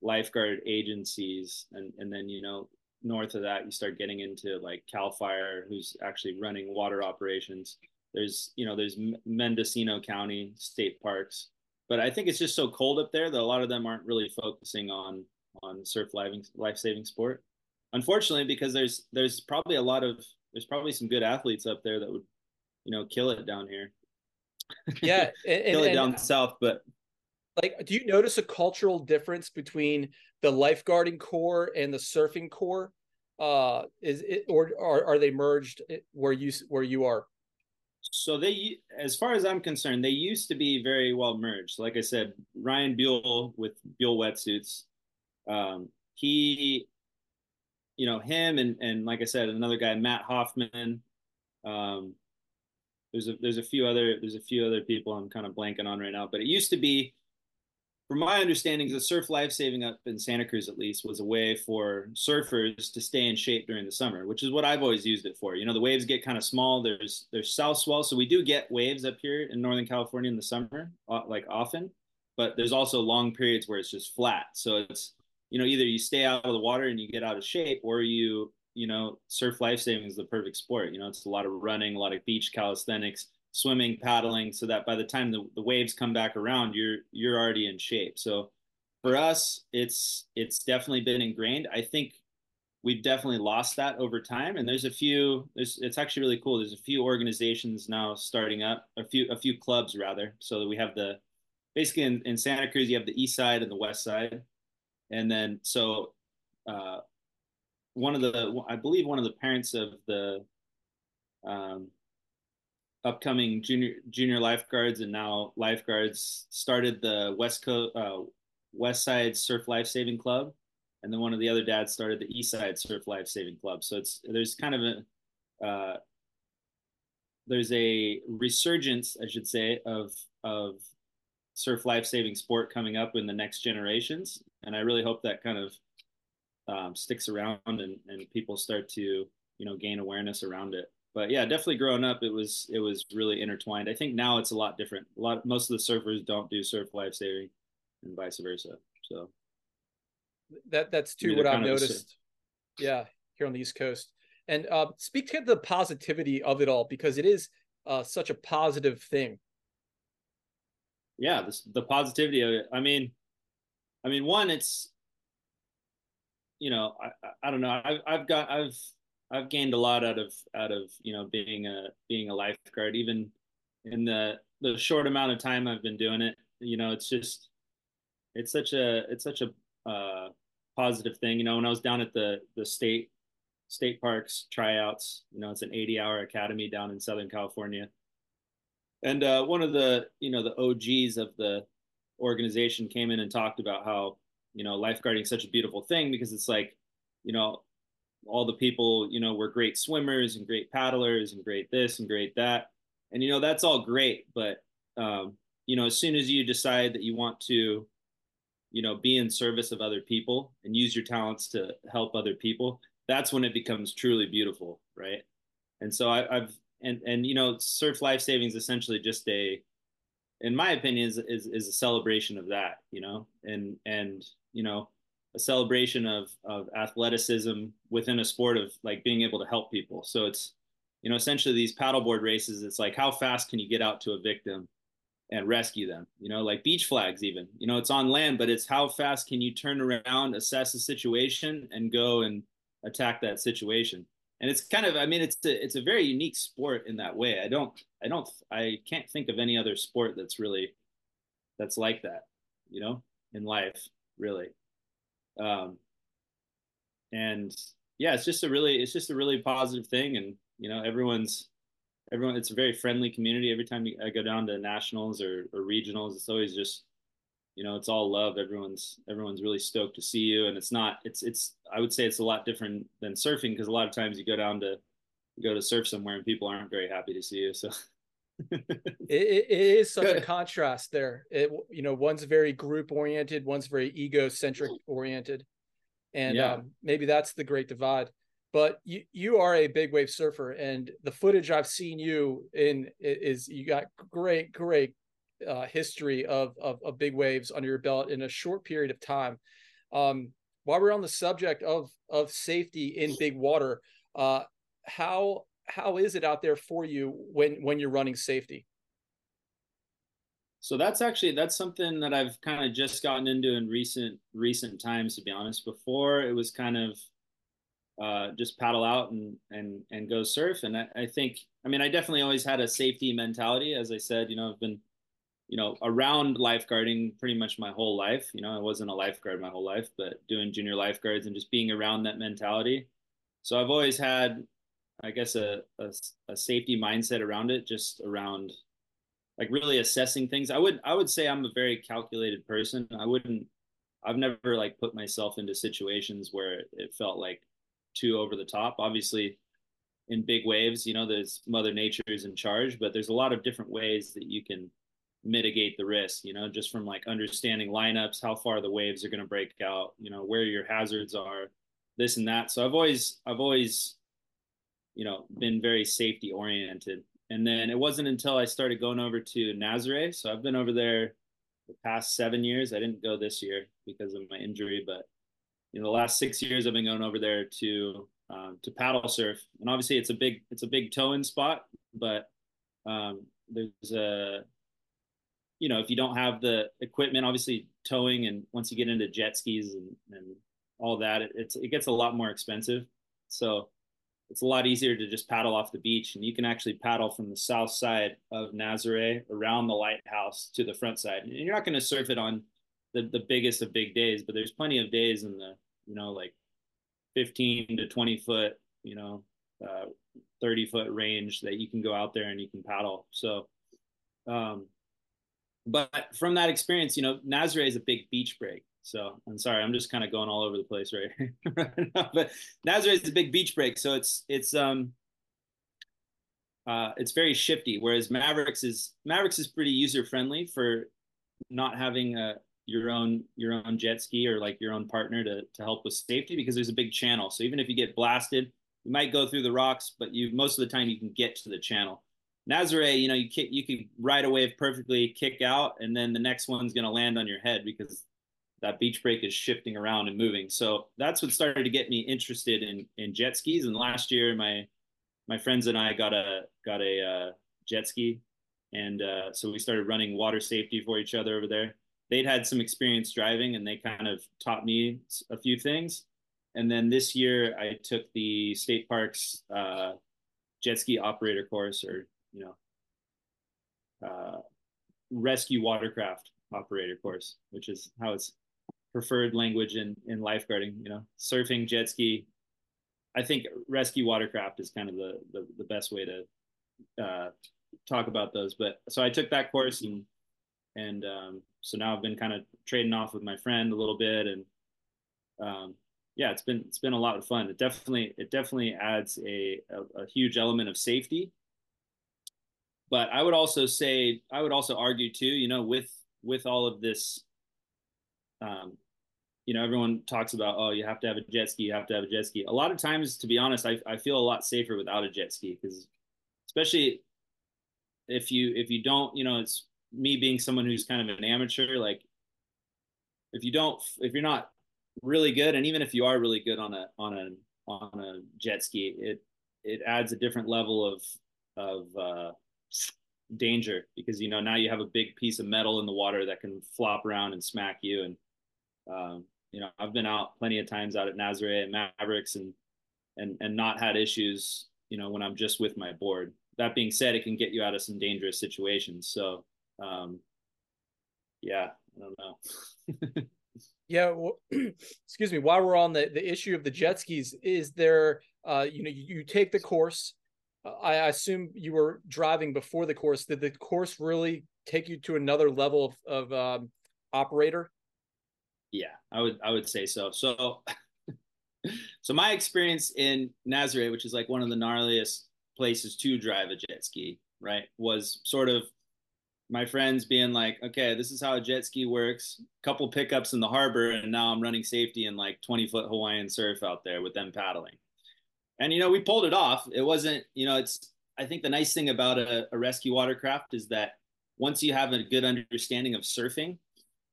A: lifeguard agencies, and and then you know north of that you start getting into like Cal Fire, who's actually running water operations. There's you know there's Mendocino County state parks, but I think it's just so cold up there that a lot of them aren't really focusing on on surf living life saving sport. Unfortunately, because there's there's probably a lot of there's probably some good athletes up there that would you know kill it down here.
B: Yeah, <laughs>
A: and, kill it down south, but
B: like do you notice a cultural difference between the lifeguarding corps and the surfing corps? Uh is it or are, are they merged where you where you are?
A: So they as far as i'm concerned they used to be very well merged. Like i said ryan buell with buell wetsuits um he you know him and and like i said another guy matt hoffman um there's a there's a few other there's a few other people i'm kind of blanking on right now but it used to be from my understanding, the surf lifesaving up in Santa Cruz, at least, was a way for surfers to stay in shape during the summer, which is what I've always used it for. You know, the waves get kind of small. There's there's south swell, so we do get waves up here in Northern California in the summer, like often. But there's also long periods where it's just flat. So it's you know either you stay out of the water and you get out of shape, or you you know surf lifesaving is the perfect sport. You know, it's a lot of running, a lot of beach calisthenics swimming, paddling, so that by the time the, the waves come back around, you're you're already in shape. So for us, it's it's definitely been ingrained. I think we've definitely lost that over time, and there's a few. There's it's actually really cool. There's a few organizations now starting up, a few a few clubs rather. So that we have the basically in, in Santa Cruz, you have the east side and the west side, and then so. Uh, one of the, I believe, one of the parents of the um, upcoming junior junior lifeguards and now lifeguards started the West Coast uh, West Side Surf Life Saving Club, and then one of the other dads started the East Side Surf Life Saving Club. So it's there's kind of a uh, there's a resurgence, I should say, of of surf life saving sport coming up in the next generations, and I really hope that kind of um, sticks around and, and people start to you know gain awareness around it but yeah, definitely growing up, it was it was really intertwined. I think now it's a lot different. A lot most of the surfers don't do surf life saving, and vice versa. So
B: that that's too I mean, what I've noticed. Yeah, here on the East Coast. And uh, speak to the positivity of it all because it is uh, such a positive thing.
A: Yeah, this, the positivity of it. I mean, I mean, one, it's you know, I, I don't know. I've I've got I've I've gained a lot out of out of you know being a being a lifeguard even in the the short amount of time I've been doing it. You know it's just it's such a it's such a uh, positive thing. You know when I was down at the the state state parks tryouts you know it's an 80 hour academy down in Southern California. And uh, one of the you know the OGs of the organization came in and talked about how you know lifeguarding is such a beautiful thing because it's like you know all the people, you know, were great swimmers and great paddlers and great this and great that. And, you know, that's all great. But, um, you know, as soon as you decide that you want to, you know, be in service of other people and use your talents to help other people, that's when it becomes truly beautiful. Right. And so I, have and, and, you know, surf life savings essentially just a, in my opinion, is, is, is a celebration of that, you know, and, and, you know, a celebration of of athleticism within a sport of like being able to help people. So it's you know essentially these paddleboard races. It's like how fast can you get out to a victim and rescue them? You know, like beach flags even. You know, it's on land, but it's how fast can you turn around, assess the situation, and go and attack that situation. and it's kind of I mean it's a, it's a very unique sport in that way. I don't I don't I can't think of any other sport that's really that's like that, you know, in life really. Um, and yeah, it's just a really it's just a really positive thing, and you know everyone's everyone it's a very friendly community. Every time I go down to nationals or, or regionals, it's always just you know it's all love. Everyone's everyone's really stoked to see you. And it's not it's it's i would say it's a lot different than surfing because a lot of times you go down to go to surf somewhere and people aren't very happy to see you. So <laughs>
B: it, it is such a contrast there. It you know one's very group oriented one's very egocentric oriented and yeah. um, maybe that's the great divide. But you you are a big wave surfer and the footage i've seen you in is you got great great uh, history of, of, of big waves under your belt in a short period of time. Um, while we're on the subject of of safety in big water, uh, how how is it out there for you when when you're running safety?
A: So that's actually that's something that I've kind of just gotten into in recent recent times. To be honest, before it was kind of uh, just paddle out and and and go surf. And I, I think I mean I definitely always had a safety mentality. As I said, you know, I've been you know, around lifeguarding pretty much my whole life. You know, I wasn't a lifeguard my whole life, but doing junior lifeguards and just being around that mentality. So I've always had, I guess, a, a, a safety mindset around it, just around like really assessing things. I would I would say I'm a very calculated person. I wouldn't I've never like put myself into situations where it felt like too over the top. Obviously, in big waves, you know, there's Mother Nature is in charge, but there's a lot of different ways that you can mitigate the risk, you know, just from like understanding lineups, how far the waves are going to break out, you know, where your hazards are, this and that. So I've always, I've always, you know, been very safety oriented. And then it wasn't until I started going over to Nazare. So I've been over there the past seven years. I didn't go this year because of my injury, but in the last six years, I've been going over there to um, to paddle surf. And obviously, it's a big it's a big tow-in spot, but um, there's a you know, if you don't have the equipment, obviously towing and once you get into jet skis and, and all that, it, it's, it gets a lot more expensive. So it's a lot easier to just paddle off the beach and you can actually paddle from the south side of Nazare around the lighthouse to the front side. And you're not going to surf it on the, the biggest of big days, but there's plenty of days in the, you know, like 15 to 20 foot, you know, uh, 30 foot range that you can go out there and you can paddle. So, um, but from that experience, you know, Nazare is a big beach break. So I'm sorry, I'm just kind of going all over the place right, <laughs> right now. But Nazare is a big beach break, so it's it's um uh, it's very shifty. Whereas Mavericks is Mavericks is pretty user friendly for not having a your own your own jet ski or like your own partner to to help with safety because there's a big channel. So even if you get blasted, you might go through the rocks, but you most of the time you can get to the channel. Nazare, you know, you kick, you can ride a wave perfectly, kick out, and then the next one's to land on your head because that beach break is shifting around and moving. So that's what started to get me interested in in jet skis. And last year, my my friends and I got a got a uh, jet ski, and uh, so we started running water safety for each other over there. They'd had some experience driving, and they kind of taught me a few things. And then this year, I took the state parks uh, jet ski operator course, or you know, uh, rescue watercraft operator course, which is how it's preferred language in, in lifeguarding, you know, surfing, jet ski. I think rescue watercraft is kind of the, the, the best way to uh, talk about those. But so I took that course and, and um, so now I've been kind of trading off with my friend a little bit and um, yeah, it's been it's been a lot of fun. It definitely it definitely adds a, a, a huge element of safety but I would also say I would also argue too, you know, with with all of this, um, you know, everyone talks about oh, you have to have a jet ski, you have to have a jet ski. A lot of times, to be honest, I I feel a lot safer without a jet ski because, especially if you if you don't, you know, it's me being someone who's kind of an amateur, like if you don't if you're not really good and even if you are really good on a on a on a jet ski it it adds a different level of of uh, danger because you know now you have a big piece of metal in the water that can flop around and smack you and um, you know I've been out plenty of times out at Nazare and Mavericks and and and not had issues you know when i'm just with my board that being said it can get you out of some dangerous situations so um yeah i don't know <laughs>
B: yeah well, <clears throat> excuse me while we're on the the issue of the jet skis is there uh you know you, you take the course I assume you were driving before the course. Did the course really take you to another level of, of um, operator?
A: Yeah, I would I would say so. So <laughs> so my experience in Nazare, which is like one of the gnarliest places to drive a jet ski, right, was sort of my friends being like, okay, this is how a jet ski works. Couple pickups in the harbor, and now I'm running safety in like 20 foot Hawaiian surf out there with them paddling. And you know, we pulled it off. It wasn't, you know, it's. I think the nice thing about a, a rescue watercraft is that once you have a good understanding of surfing,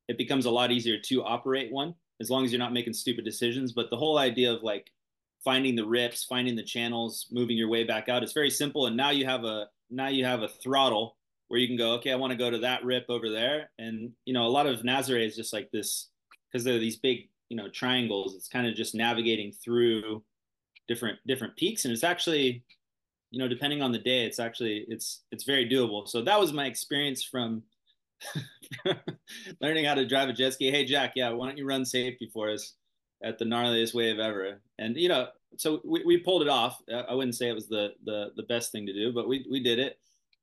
A: it becomes a lot easier to operate one as long as you're not making stupid decisions. But the whole idea of like finding the rips, finding the channels, moving your way back out, it's very simple. And now you have a now you have a throttle where you can go, okay, I want to go to that rip over there. And you know, a lot of Nazare is just like this because they're these big, you know, triangles. It's kind of just navigating through different different peaks. And it's actually, you know, depending on the day, it's actually it's it's very doable. So that was my experience from <laughs> learning how to drive a jet ski. Hey, Jack, yeah, why don't you run safety for us at the gnarliest wave ever? And you know, so we, we pulled it off. I wouldn't say it was the the the best thing to do, but we we did it.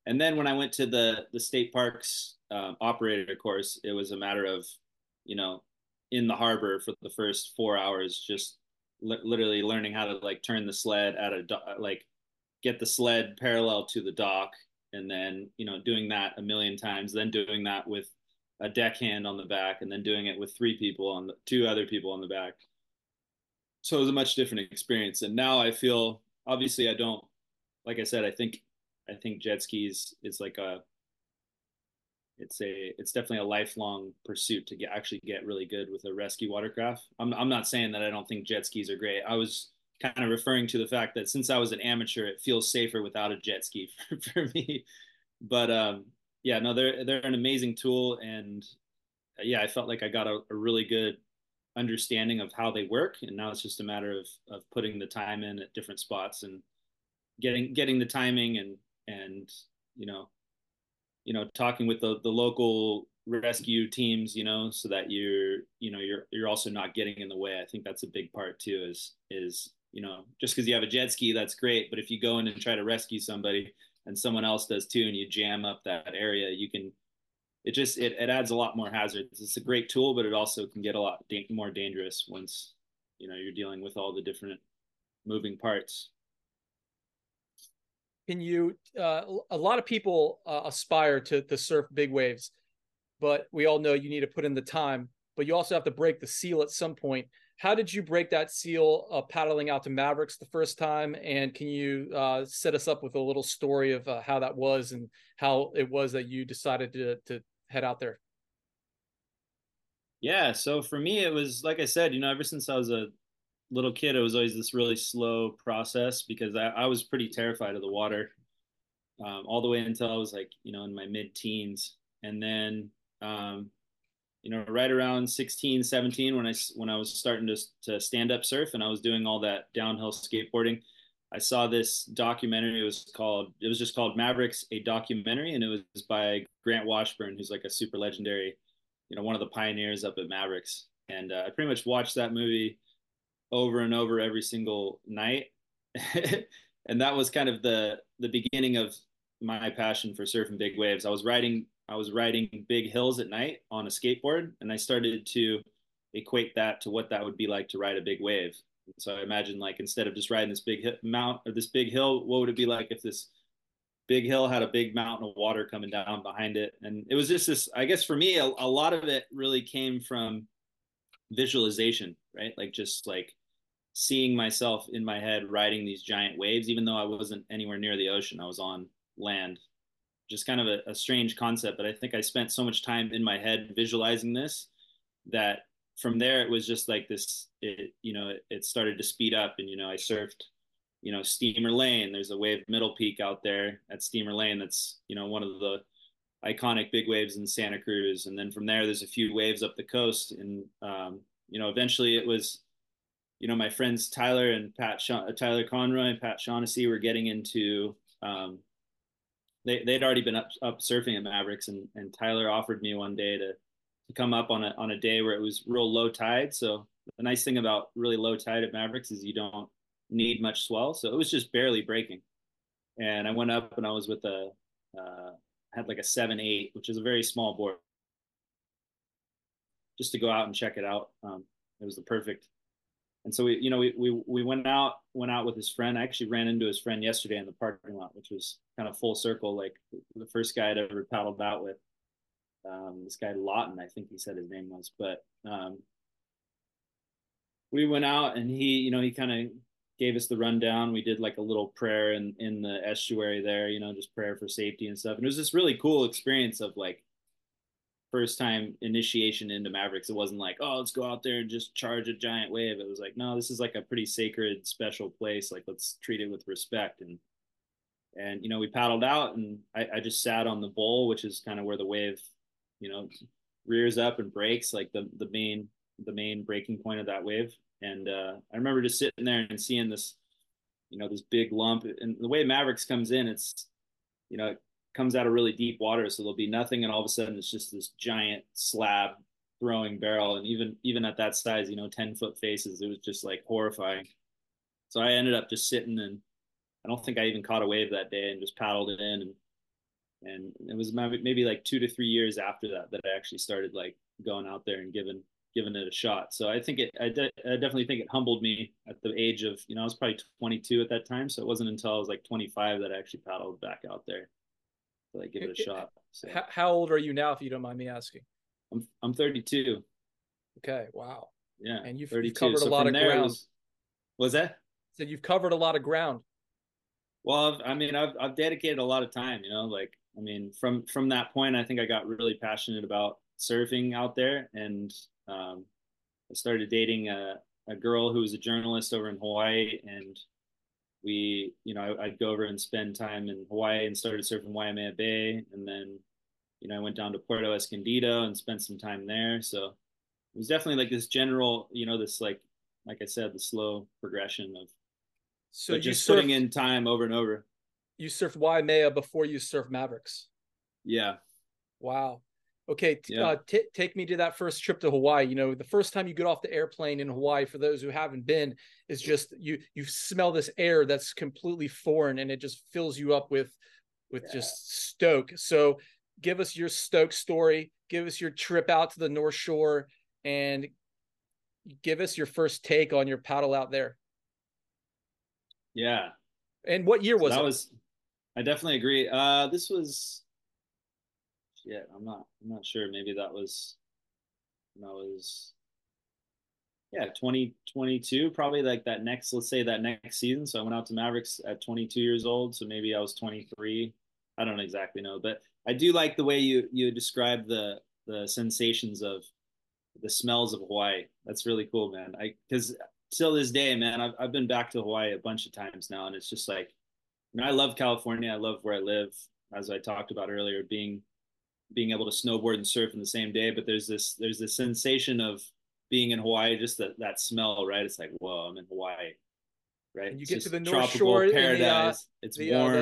A: And then when I went to the the state parks um, operator course, it was a matter of, you know, in the harbor for the first four hours, just li- literally learning how to like turn the sled at a do- like get the sled parallel to the dock and then you know doing that a million times then doing that with a deckhand on the back and then doing it with three people on the two other people on the back. So it was a much different experience. And now i feel obviously i don't like i said i think i think jet skis is like a it's a it's definitely a lifelong pursuit to get actually get really good with a rescue watercraft. I'm, I'm not saying that i don't think jet skis are great. I was kind of referring to the fact that since I was an amateur, it feels safer without a jet ski <laughs> for, for me. But um, yeah, no, they're they're an amazing tool, and uh, yeah, I felt like I got a, a, really good understanding of how they work, and now it's just a matter of of putting the time in at different spots and getting getting the timing and and you know you know talking with the the local rescue teams you know so that you're you know you're you're also not getting in the way. I think that's a big part too is is you know, just because you have a jet ski, that's great. But if you go in and try to rescue somebody and someone else does too, and you jam up that area, you can, it just, it, it adds a lot more hazards. It's a great tool, but it also can get a lot da- more dangerous once, you know, you're dealing with all the different moving parts.
B: Can you, uh, a lot of people uh, aspire to, to surf big waves, but we all know you need to put in the time, but you also have to break the seal at some point how did you break that seal uh, paddling out to Mavericks the first time? And can you uh, set us up with a little story of uh, how that was and how it was that you decided to, to head out there?
A: Yeah. So for me, it was, like I said, you know, ever since I was a little kid, it was always this really slow process because I, I was pretty terrified of the water um, all the way until I was like, you know, in my mid teens. And then, um, you know, right around 16, 17, when I, when I was starting to, to stand up surf and I was doing all that downhill skateboarding, I saw this documentary. It was called, it was just called Mavericks, a documentary. And it was by Grant Washburn, who's like a super legendary, you know, one of the pioneers up at Mavericks. And uh, I pretty much watched that movie over and over every single night. <laughs> and that was kind of the, the beginning of my passion for surfing big waves. I was riding I was riding big hills at night on a skateboard, and I started to equate that to what that would be like to ride a big wave. So I imagine like instead of just riding this big mount or this big hill, what would it be like if this big hill had a big mountain of water coming down behind it? And it was just this. I guess for me, a, a lot of it really came from visualization, right? Like just like seeing myself in my head riding these giant waves, even though I wasn't anywhere near the ocean. I was on land just kind of a, a strange concept. But I think I spent so much time in my head visualizing this that from there it was just like this. It you know it, it started to speed up, and you know I surfed you know Steamer Lane. There's a wave middle peak out there at Steamer Lane. That's you know one of the iconic big waves in Santa Cruz, and then from there there's a few waves up the coast, and um, you know eventually it was you know, my friends Tyler and Pat Sha- Tyler Conroy and Pat Shaughnessy were getting into. Um, they they'd already been up up surfing at Mavericks, and and Tyler offered me one day to to come up on a on a day where it was real low tide. So the nice thing about really low tide at Mavericks is you don't need much swell, so it was just barely breaking. And I went up and I was with a uh, had like a seven eight, which is a very small board, just to go out and check it out. Um, it was the perfect. And so we, you know, we, we we went out went out with his friend. I actually ran into his friend yesterday in the parking lot, which was kind of full circle, like the first guy I'd ever paddled out with. Um, this guy Lawton, I think he said his name was, but um, we went out and he, you know, he kind of gave us the rundown. We did like a little prayer in in the estuary there, you know, just prayer for safety and stuff. And it was this really cool experience of like first time initiation into Mavericks. It wasn't like, oh, let's go out there and just charge a giant wave. It was like, no, this is like a pretty sacred, special place. Like let's treat it with respect. And and you know, we paddled out and I, I just sat on the bowl, which is kind of where the wave, you know, rears up and breaks, like the the main the main breaking point of that wave. And uh, I remember just sitting there and seeing this, you know, this big lump. And the way Mavericks comes in, it's, you know, comes out of really deep water, so there'll be nothing, and all of a sudden it's just this giant slab throwing barrel. And even even at that size, you know, ten foot faces, it was just like horrifying. So I ended up just sitting and I don't think I even caught a wave that day and just paddled it in and and it was maybe like two to three years after that that I actually started like going out there and giving given it a shot. So I think it, I, de- I, definitely think it humbled me at the age of, you know, I was probably 22 at that time. So it wasn't until I was like 25 that I actually paddled back out there like give it a shot. So.
B: How old are you now, if you don't mind me asking?
A: I'm, I'm 32.
B: Okay. Wow.
A: Yeah.
B: And you've, you've covered so a lot of ground. Was,
A: was that?
B: So you've covered a lot of ground.
A: Well, I've, I mean, I've, I've dedicated a lot of time, you know, like, I mean, from, from that point, I think I got really passionate about surfing out there and um, I started dating a, a girl who was a journalist over in Hawaii, and we, you know, I, would go over and spend time in Hawaii and started surfing Waimea Bay, and then, you know, I went down to Puerto Escondido and spent some time there. So it was definitely like this general, you know, this like, like I said, the slow progression of, so just surfed, putting in time over and over.
B: You surfed Waimea before you surfed Mavericks.
A: Yeah.
B: Wow. Okay, t- yeah. uh, t- take me to that first trip to Hawaii. You know, the first time you get off the airplane in Hawaii, for those who haven't been, is just you you smell this air that's completely foreign, and it just fills you up with with yeah. just stoke. So, give us your stoke story. Give us your trip out to the North Shore, and give us your first take on your paddle out there.
A: Yeah.
B: And what year was
A: so that
B: it?
A: Was I definitely agree. Uh, this was yet. I'm not. I'm not sure. Maybe that was. That was. Yeah, 2022, probably like that next. Let's say that next season. So I went out to Mavericks at 22 years old. So maybe I was 23. I don't exactly know, but I do like the way you you describe the the sensations of the smells of Hawaii. That's really cool, man. I because till this day, man, I've I've been back to Hawaii a bunch of times now, and it's just like, know, I love California. I love where I live. As I talked about earlier, being being able to snowboard and surf in the same day. But there's this there's this sensation of being in Hawaii, just that that smell, right? It's like, whoa, I'm in Hawaii, right?
B: And you it's get to the North Shore, paradise. The, uh,
A: it's the, warm. Uh,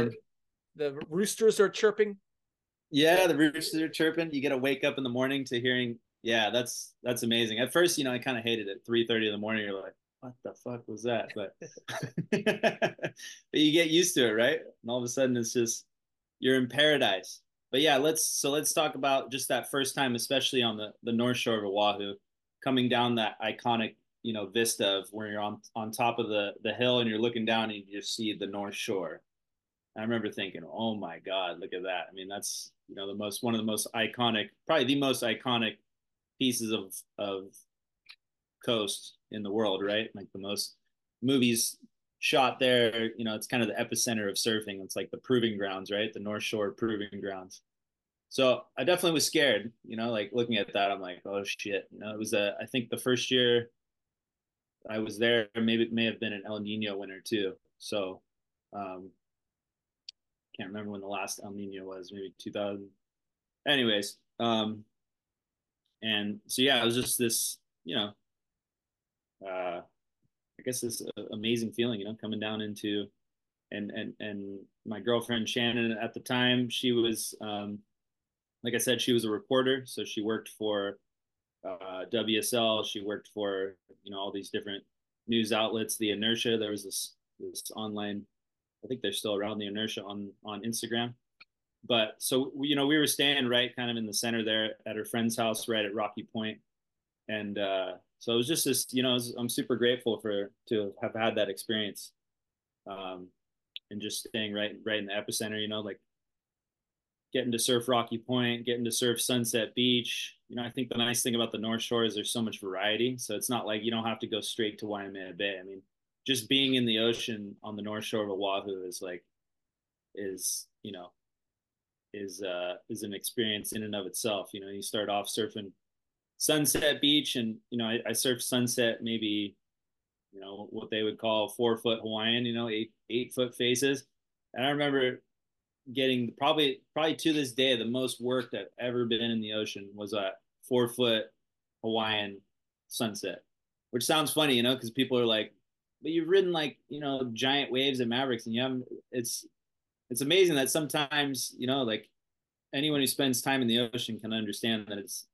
B: the, the roosters are chirping.
A: Yeah, the roosters are chirping. You get to wake up in the morning to hearing. Yeah, that's that's amazing. At first, you know, I kind of hated it. Three thirty in the morning, you're like, what the fuck was that? <laughs> But <laughs> but you get used to it, right? And all of a sudden, it's just you're in paradise but yeah, let's so let's talk about just that first time, especially on the the North Shore of Oahu, coming down that iconic you know vista of where you're on on top of the the hill and you're looking down and you just see the North Shore. I remember thinking, oh my God, look at that. I mean, that's you know the most one of the most iconic, probably the most iconic pieces of of coast in the world, right? Like the most movies shot there, you know, it's kind of the epicenter of surfing. It's like the proving grounds, right? The North Shore proving grounds. So I definitely was scared, you know, like looking at that, I'm like, oh shit. You know, it was a, I think the first year I was there, maybe it may have been an El Nino winter too. So, um, can't remember when the last El Nino was, maybe 2000. Anyways, um, and so yeah, it was just this, you know, uh, I guess this amazing feeling, you know, coming down into, and and and my girlfriend Shannon at the time, she was, um, like I said, she was a reporter, so she worked for uh, WSL. She worked for you know all these different news outlets. The Inertia, there was this this online, I think they're still around. The Inertia on on Instagram. But so you know we were staying right kind of in the center there at her friend's house, right at Rocky Point, and uh, so it was just this. You know, was, I'm super grateful for to have had that experience, um, and just staying right right in the epicenter. You know, like getting to surf Rocky Point, getting to surf Sunset Beach. You know, I think the nice thing about the North Shore is there's so much variety. So it's not like you don't have to go straight to Waimea Bay. I mean, just being in the ocean on the North Shore of Oahu is like, is, you know, is, uh, is an experience in and of itself. You know, you start off surfing Sunset Beach and, you know, I, I surfed Sunset maybe, you know, what they would call four foot Hawaiian, you know, eight, eight foot faces. And I remember getting probably probably to this day the most work that I've ever been in the ocean was a four foot Hawaiian sunset, which sounds funny, you know, because people are like, but you've ridden like you know giant waves at Mavericks, and you have it's it's amazing that sometimes you know like anyone who spends time in the ocean can understand that it's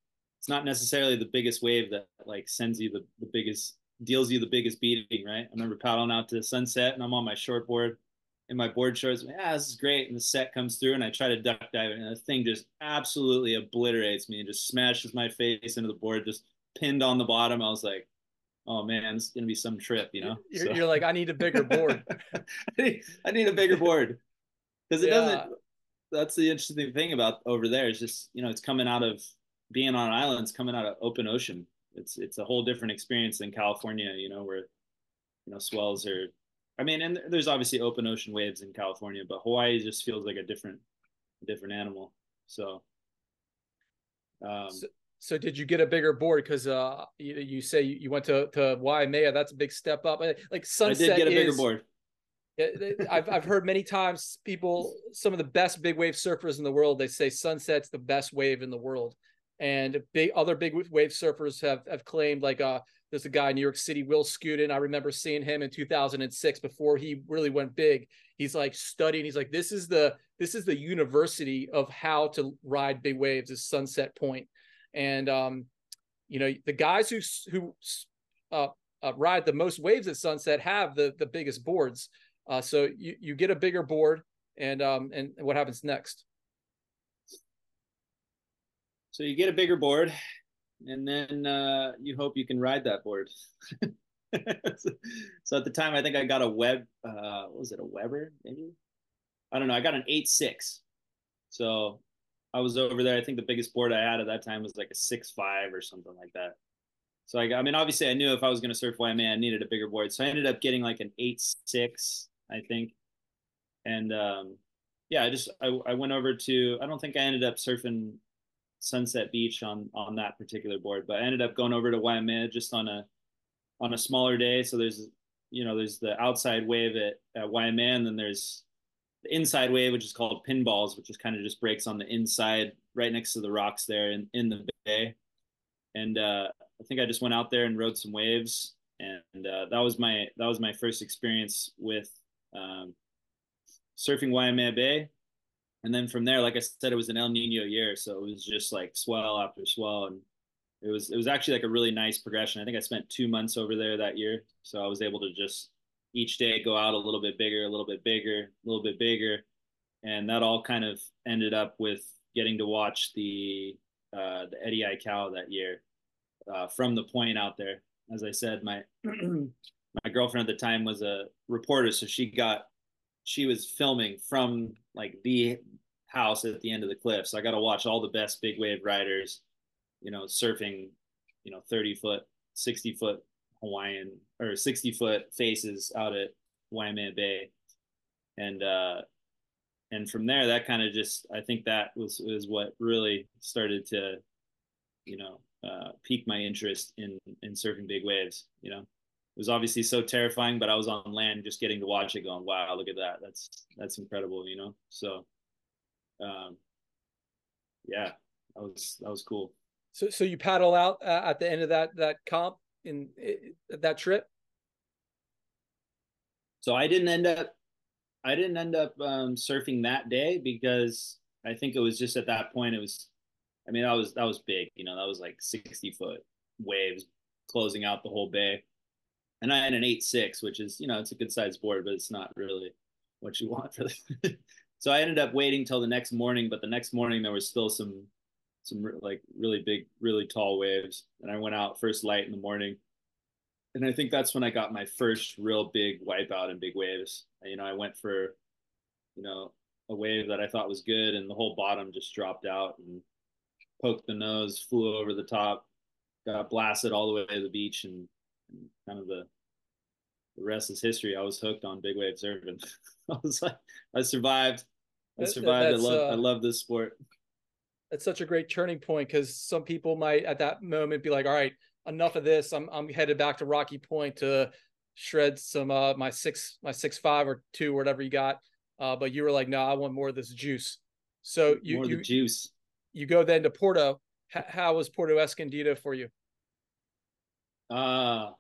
A: it's not necessarily the biggest wave that like sends you the, the biggest deals you the biggest beating, right? I remember paddling out to sunset and I'm on my shortboard in my board shorts. Yeah, this is great. And the set comes through, and I try to duck dive, and the thing just absolutely obliterates me and just smashes my face into the board, just pinned on the bottom. I was like, oh man, it's gonna be some trip, you know.
B: You're, so. you're like, I need a bigger board. <laughs>
A: I, need, I need a bigger board because it yeah. doesn't. That's the interesting thing about over there is just you know it's coming out of being on islands, coming out of open ocean. It's it's a whole different experience than California, you know, where you know swells are I mean, and there's obviously open ocean waves in California, but Hawaii just feels like a different, different animal. So,
B: um, so, so did you get a bigger board? Because uh, you, you say you went to to Waimea. That's a big step up. Like sunset.
A: I did get a
B: is,
A: bigger board.
B: I've I've heard many times people, some of the best big wave surfers in the world, they say sunset's the best wave in the world, and big other big wave surfers have have claimed like uh there's a guy in New York City, Will Skudin. I remember seeing him in 2006 before he really went big. He's like studying. He's like, this is the this is the university of how to ride big waves. Is Sunset Point, and um, you know the guys who who uh, uh, ride the most waves at Sunset have the the biggest boards. Uh, so you you get a bigger board, and um, and what happens next?
A: So you get a bigger board, and then uh, you hope you can ride that board. <laughs> so, at the time, I think I got a web. Uh, what was it? A Weber, maybe? I don't know. I got an eight six. So I was over there. I think the biggest board I had at that time was like a six five or something like that. So I, I mean, obviously, I knew if I was going to surf Waimea, I needed a bigger board. So I ended up getting like an eight six, I think. And um, yeah, I just I, I went over to. I don't think I ended up surfing Sunset Beach on on that particular board. But I ended up going over to Waimea just on a on a smaller day. So there's you know there's the outside wave at, at Waimea, and then there's the inside wave, which is called pinballs, which is kind of just breaks on the inside right next to the rocks there in, in the bay. And uh, I think I just went out there and rode some waves, and uh, that was my that was my first experience with um, surfing Waimea Bay and then from there, like I said, it was an El Nino year, so it was just like swell after swell, and it was it was actually like a really nice progression. I think I spent two months over there that year, so I was able to just each day go out a little bit bigger, a little bit bigger, a little bit bigger, and that all kind of ended up with getting to watch the uh, the Eddie Aikau that year uh, from the point out there. As I said, my <clears throat> my girlfriend at the time was a reporter, so she got she was filming from like the house at the end of the cliff. So I got to watch all the best big wave riders, you know, surfing, you know, 30 foot, 60 foot Hawaiian or 60 foot faces out at Waimea Bay. And, uh, and from there, that kind of just, I think that was, was what really started to, you know, uh, pique my interest in, in surfing big waves, you know, it was obviously so terrifying, but I was on land just getting to watch it going, wow, look at that. That's, that's incredible, you know? So, um, yeah, that was, that was cool.
B: So, so you paddle out uh, at the end of that, that comp in, in that trip?
A: So I didn't end up I didn't end up um, surfing that day because I think it was just at that point it was I mean that was that was big, you know, that was like 60 foot waves closing out the whole bay. And I had an eight six, which is, you know, it's a good sized board, but it's not really what you want for the <laughs> so I ended up waiting till the next morning, but the next morning there was still some some like really big, really tall waves. And I went out first light in the morning. And I think that's when I got my first real big wipeout in big waves. You know, I went for, you know, a wave that I thought was good and the whole bottom just dropped out and poked the nose, flew over the top, got blasted all the way to the beach and, and kind of the the rest is history. I was hooked on big wave surfing. <laughs> I was like, I survived. I survived. I love. Uh, I love this sport.
B: That's such a great turning point because some people might at that moment be like, "All right, enough of this. I'm I'm headed back to Rocky Point to shred some uh my six my six five or two or whatever you got." Uh, but you were like, "No, I want more of this juice." So you
A: more
B: you
A: juice.
B: You go then to Porto. H- how was Porto Escondido for you?
A: Uh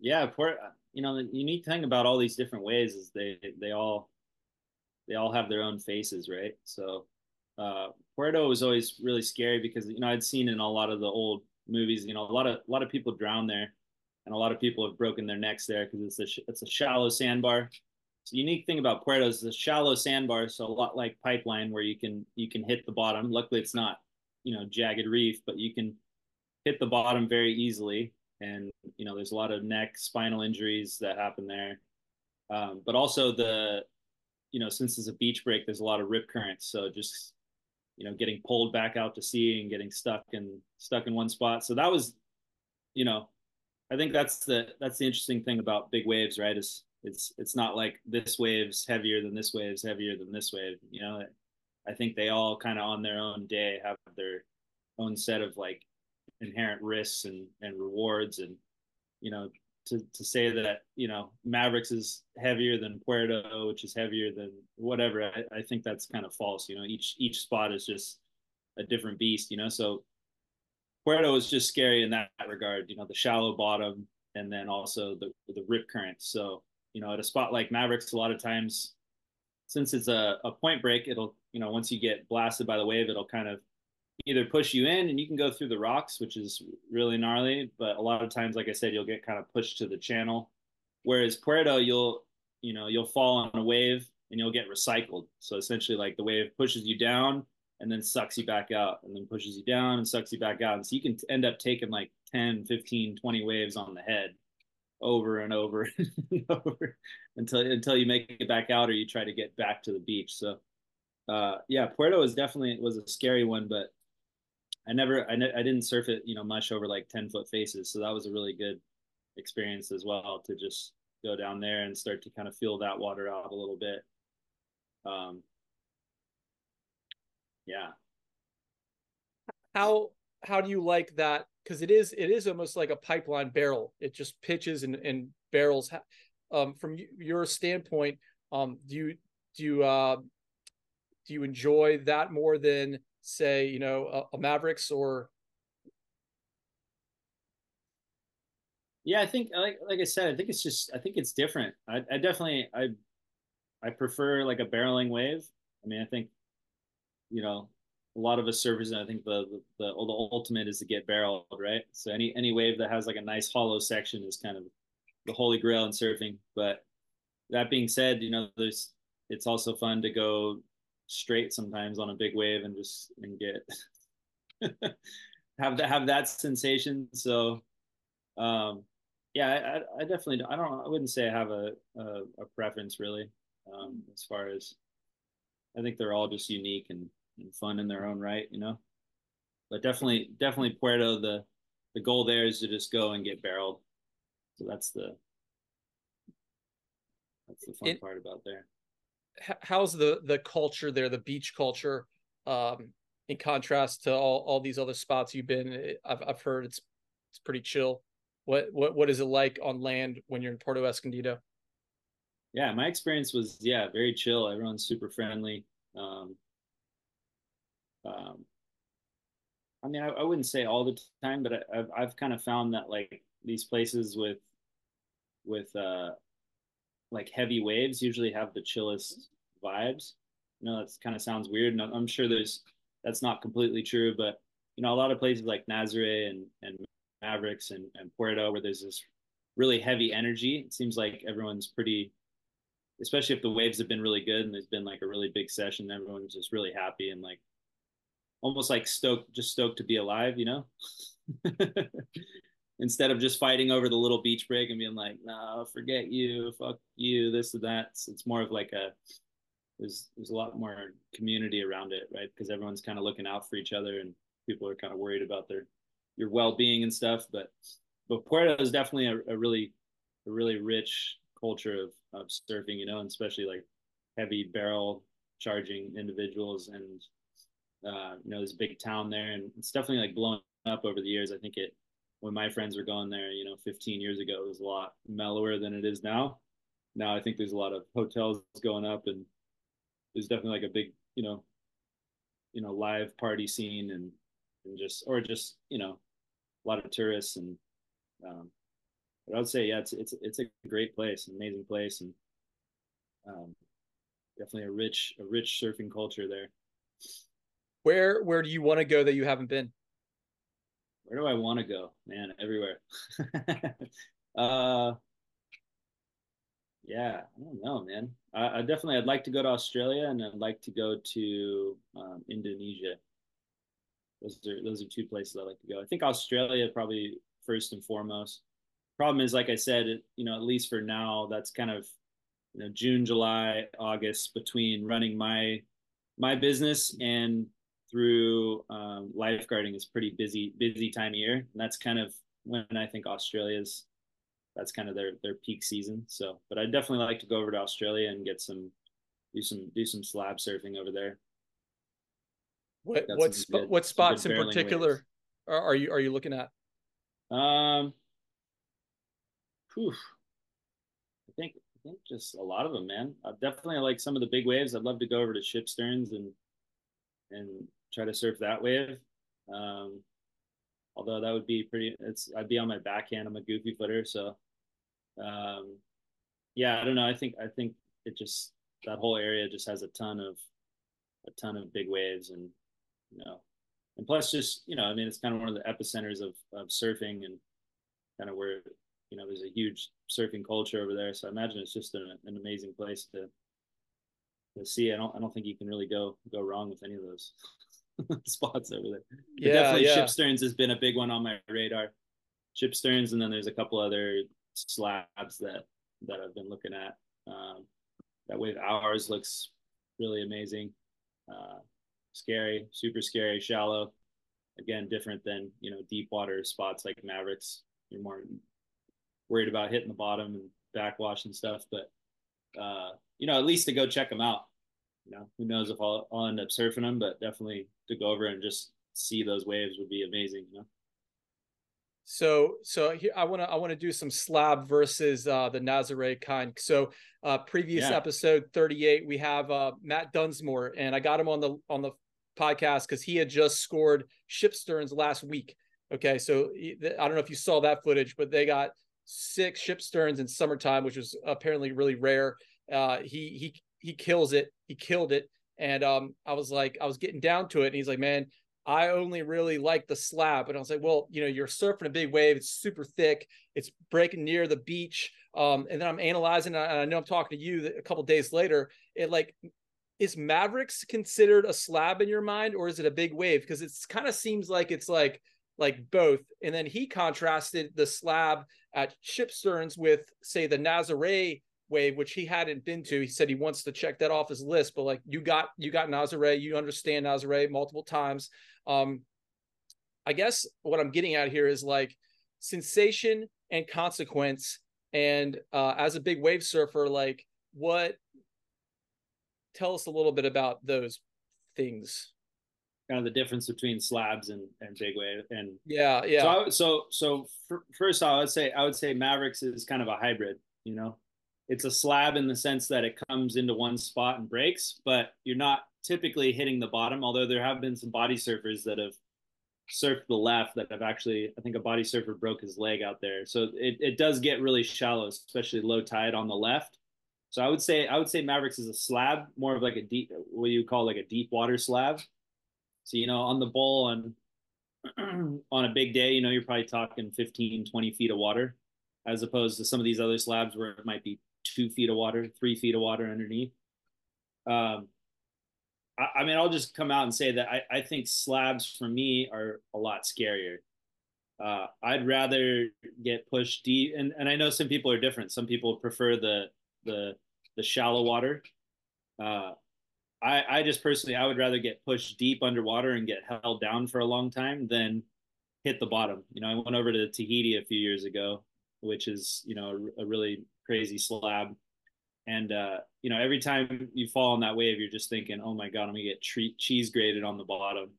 A: yeah, Port you know the unique thing about all these different ways is they they all they all have their own faces, right? So uh, Puerto was always really scary because you know I'd seen in a lot of the old movies, you know, a lot of a lot of people drown there, and a lot of people have broken their necks there because it's a it's a shallow sandbar. So the unique thing about Puerto is the shallow sandbar, so a lot like Pipeline, where you can you can hit the bottom. Luckily, it's not you know jagged reef, but you can hit the bottom very easily and you know there's a lot of neck spinal injuries that happen there. Um, but also the you know since it's a beach break there's a lot of rip currents. So just you know getting pulled back out to sea and getting stuck and stuck in one spot. So that was you know i think that's the that's the interesting thing about big waves right? Is it's it's not like this wave's heavier than this wave's heavier than this wave. You know i think they all kind of on their own day have their own set of like inherent risks and, and rewards and you know to, to say that you know Mavericks is heavier than Puerto, which is heavier than whatever, I, I think that's kind of false. You know, each each spot is just a different beast. You know, so Puerto is just scary in that regard. You know, the shallow bottom and then also the the rip current. So you know, at a spot like Mavericks, a lot of times since it's a, a point break, it'll you know once you get blasted by the wave, it'll kind of either push you in and you can go through the rocks, which is really gnarly. But a lot of times, like I said, you'll get kind of pushed to the channel. Whereas Puerto, you'll you know you'll fall on a wave and you'll get recycled. So essentially, like the wave pushes you down and then sucks you back out and then pushes you down and sucks you back out. And so you can end up taking like 10, 15, 20 waves on the head over and over <laughs> and over until until you make it back out or you try to get back to the beach. So uh, yeah, Puerto was definitely was a scary one, but I never, I, ne- I didn't surf it, you know, much over like 10 foot faces. So that was a really good experience as well to just go down there and start to kind of feel that water out a little bit. Um, yeah.
B: How, how do you like that? Cause it is, it is almost like a pipeline barrel. It just pitches and, and barrels. Um, from your standpoint, um, do you, do you, uh, do you enjoy that more than say, you know, a, a Mavericks or
A: yeah i think like like i said i think it's just i think it's different. I, I definitely i i prefer like a barreling wave. I mean i think you know a lot of us surfers i think the, the the the ultimate is to get barreled right? So any any wave that has like a nice hollow section is kind of the holy grail in surfing. But that being said you know there's it's also fun to go straight sometimes on a big wave and just and get <laughs> have that have that sensation. So um yeah, I, I definitely I don't I wouldn't say I have a a, a preference really um, as far as I think they're all just unique and, and fun in their own right, you know. But definitely definitely Puerto the the goal there is to just go and get barreled. So that's the that's the fun it, part about there
B: how's the the culture there, the beach culture, um, in contrast to all, all these other spots you've been? I've I've heard it's it's pretty chill. What what what is it like on land when you're in Puerto Escondido?
A: Yeah, my experience was yeah very chill. Everyone's super friendly. Um, um, I mean, I, I wouldn't say all the time, but I, have I've kind of found that like these places with with uh like heavy waves usually have the chillest vibes. You know, that kind of sounds weird, and I'm sure there's that's not completely true, but you know, a lot of places like Nazare and and Mavericks and, and Puerto where there's this really heavy energy. It seems like everyone's pretty, especially if the waves have been really good and there's been like a really big session. Everyone's just really happy and like almost like stoked, just stoked to be alive, you know. <laughs> Instead of just fighting over the little beach break and being like, "No, forget you, fuck you, this and that." It's, it's more of like a there's there's a lot more community around it, right? Because everyone's kind of looking out for each other and people are kind of worried about their your well-being and stuff. But but Puerto is definitely a, a really a really rich culture of, of surfing, you know, and especially like heavy barrel charging individuals and uh, you know, a big town there and it's definitely like blown up over the years. I think it when my friends were going there, you know, 15 years ago, it was a lot mellower than it is now. Now I think there's a lot of hotels going up and there's definitely like a big, you know, you know, live party scene and and just or just, you know, a lot of tourists and um, but I would say, yeah, it's it's it's a great place, an amazing place, and um, definitely a rich a rich surfing culture there.
B: Where where do you want to go that you haven't been?
A: Where do I want to go, man? Everywhere. <laughs> uh, yeah, I don't know, man. I, I, definitely I'd like to go to Australia and I'd like to go to um, Indonesia. Those are those are two places I like to go. I think Australia probably first and foremost. Problem is, like I said, you know, at least for now, that's kind of you know June, July, August between running my my business and through um, lifeguarding is pretty busy busy time of year, and that's kind of when I think Australia's that's kind of their their peak season. So, but I'd definitely like to go over to Australia and get some do some do some slab surfing over there.
B: What what sp- what spots in particular are, are you are you looking at?
A: Um, whew. I think I think just a lot of them, man. I definitely like some of the big waves. I'd love to go over to Shipsterns and and try to surf that wave. Um, although that would be pretty. It's I'd be on my backhand. I'm a goofy footer, so um, yeah. I don't know. I think I think it just that whole area just has a ton of a ton of big waves and you know and plus just you know i mean it's kind of one of the epicenters of, of surfing and kind of where you know there's a huge surfing culture over there so i imagine it's just an, an amazing place to to see i don't i don't think you can really go go wrong with any of those <laughs> <laughs> spots over there yeah, definitely yeah. ship has been a big one on my radar Shipsterns and then there's a couple other slabs that that i've been looking at um, that wave Ours looks really amazing uh, scary, super scary, shallow. Again, different than you know deep water spots like Mavericks. You're more worried about hitting the bottom and backwash and stuff, but uh, you know at least to go check them out. You know, who knows if I'll, I'll end up surfing them, but definitely to go over and just see those waves would be amazing. You know.
B: So so here I want to I want to do some slab versus uh, the Nazare kind. So uh, previous yeah. episode 38 we have uh, Matt Dunsmore and I got him on the on the podcast because he had just scored Shipsterns last week. Okay, so I don't know if you saw that footage, but they got six Shipsterns in summertime, which was apparently really rare. Uh, he he he kills it. He killed it. And um, I was like, I was getting down to it, and he's like, man, I only really like the slab. And I was like, well, you know, you're surfing a big wave. It's super thick. It's breaking near the beach. Um, and then I'm analyzing, and I know I'm talking to you a couple days later. It like is Mavericks considered a slab in your mind, or is it a big wave? Because it kind of seems like it's like like both. And then he contrasted the slab at Shipsterns with, say, the Nazare wave, which he hadn't been to. He said he wants to check that off his list. But like you got you got Nazare, you understand Nazare multiple times. Um, I guess what I'm getting at here is like sensation and consequence. And uh, as a big wave surfer, like what tell us a little bit about those things
A: kind of the difference between slabs and, and big wave and
B: yeah yeah
A: so I, so, so first I would say I would say Mavericks is kind of a hybrid you know it's a slab in the sense that it comes into one spot and breaks but you're not typically hitting the bottom although there have been some body surfers that have surfed the left that have actually I think a body surfer broke his leg out there so it, it does get really shallow especially low tide on the left So I would say I would say Mavericks is a slab, more of like a deep what you call like a deep water slab. So you know on the bowl on <clears throat> on a big day, you know you're probably talking 15, 20 feet of water, as opposed to some of these other slabs where it might be two feet of water, three feet of water underneath. Um, I, I mean, I'll just come out and say that I, I think slabs for me are a lot scarier. Uh, I'd rather get pushed deep, and, and I know some people are different. Some people prefer the the the shallow water. Uh, I I just personally I would rather get pushed deep underwater and get held down for a long time than hit the bottom. You know, I went over to Tahiti a few years ago, which is you know a, a really crazy slab and uh, you know, every time you fall on that wave, you're just thinking, "Oh my god, I'm gonna get tre- cheese grated on the bottom."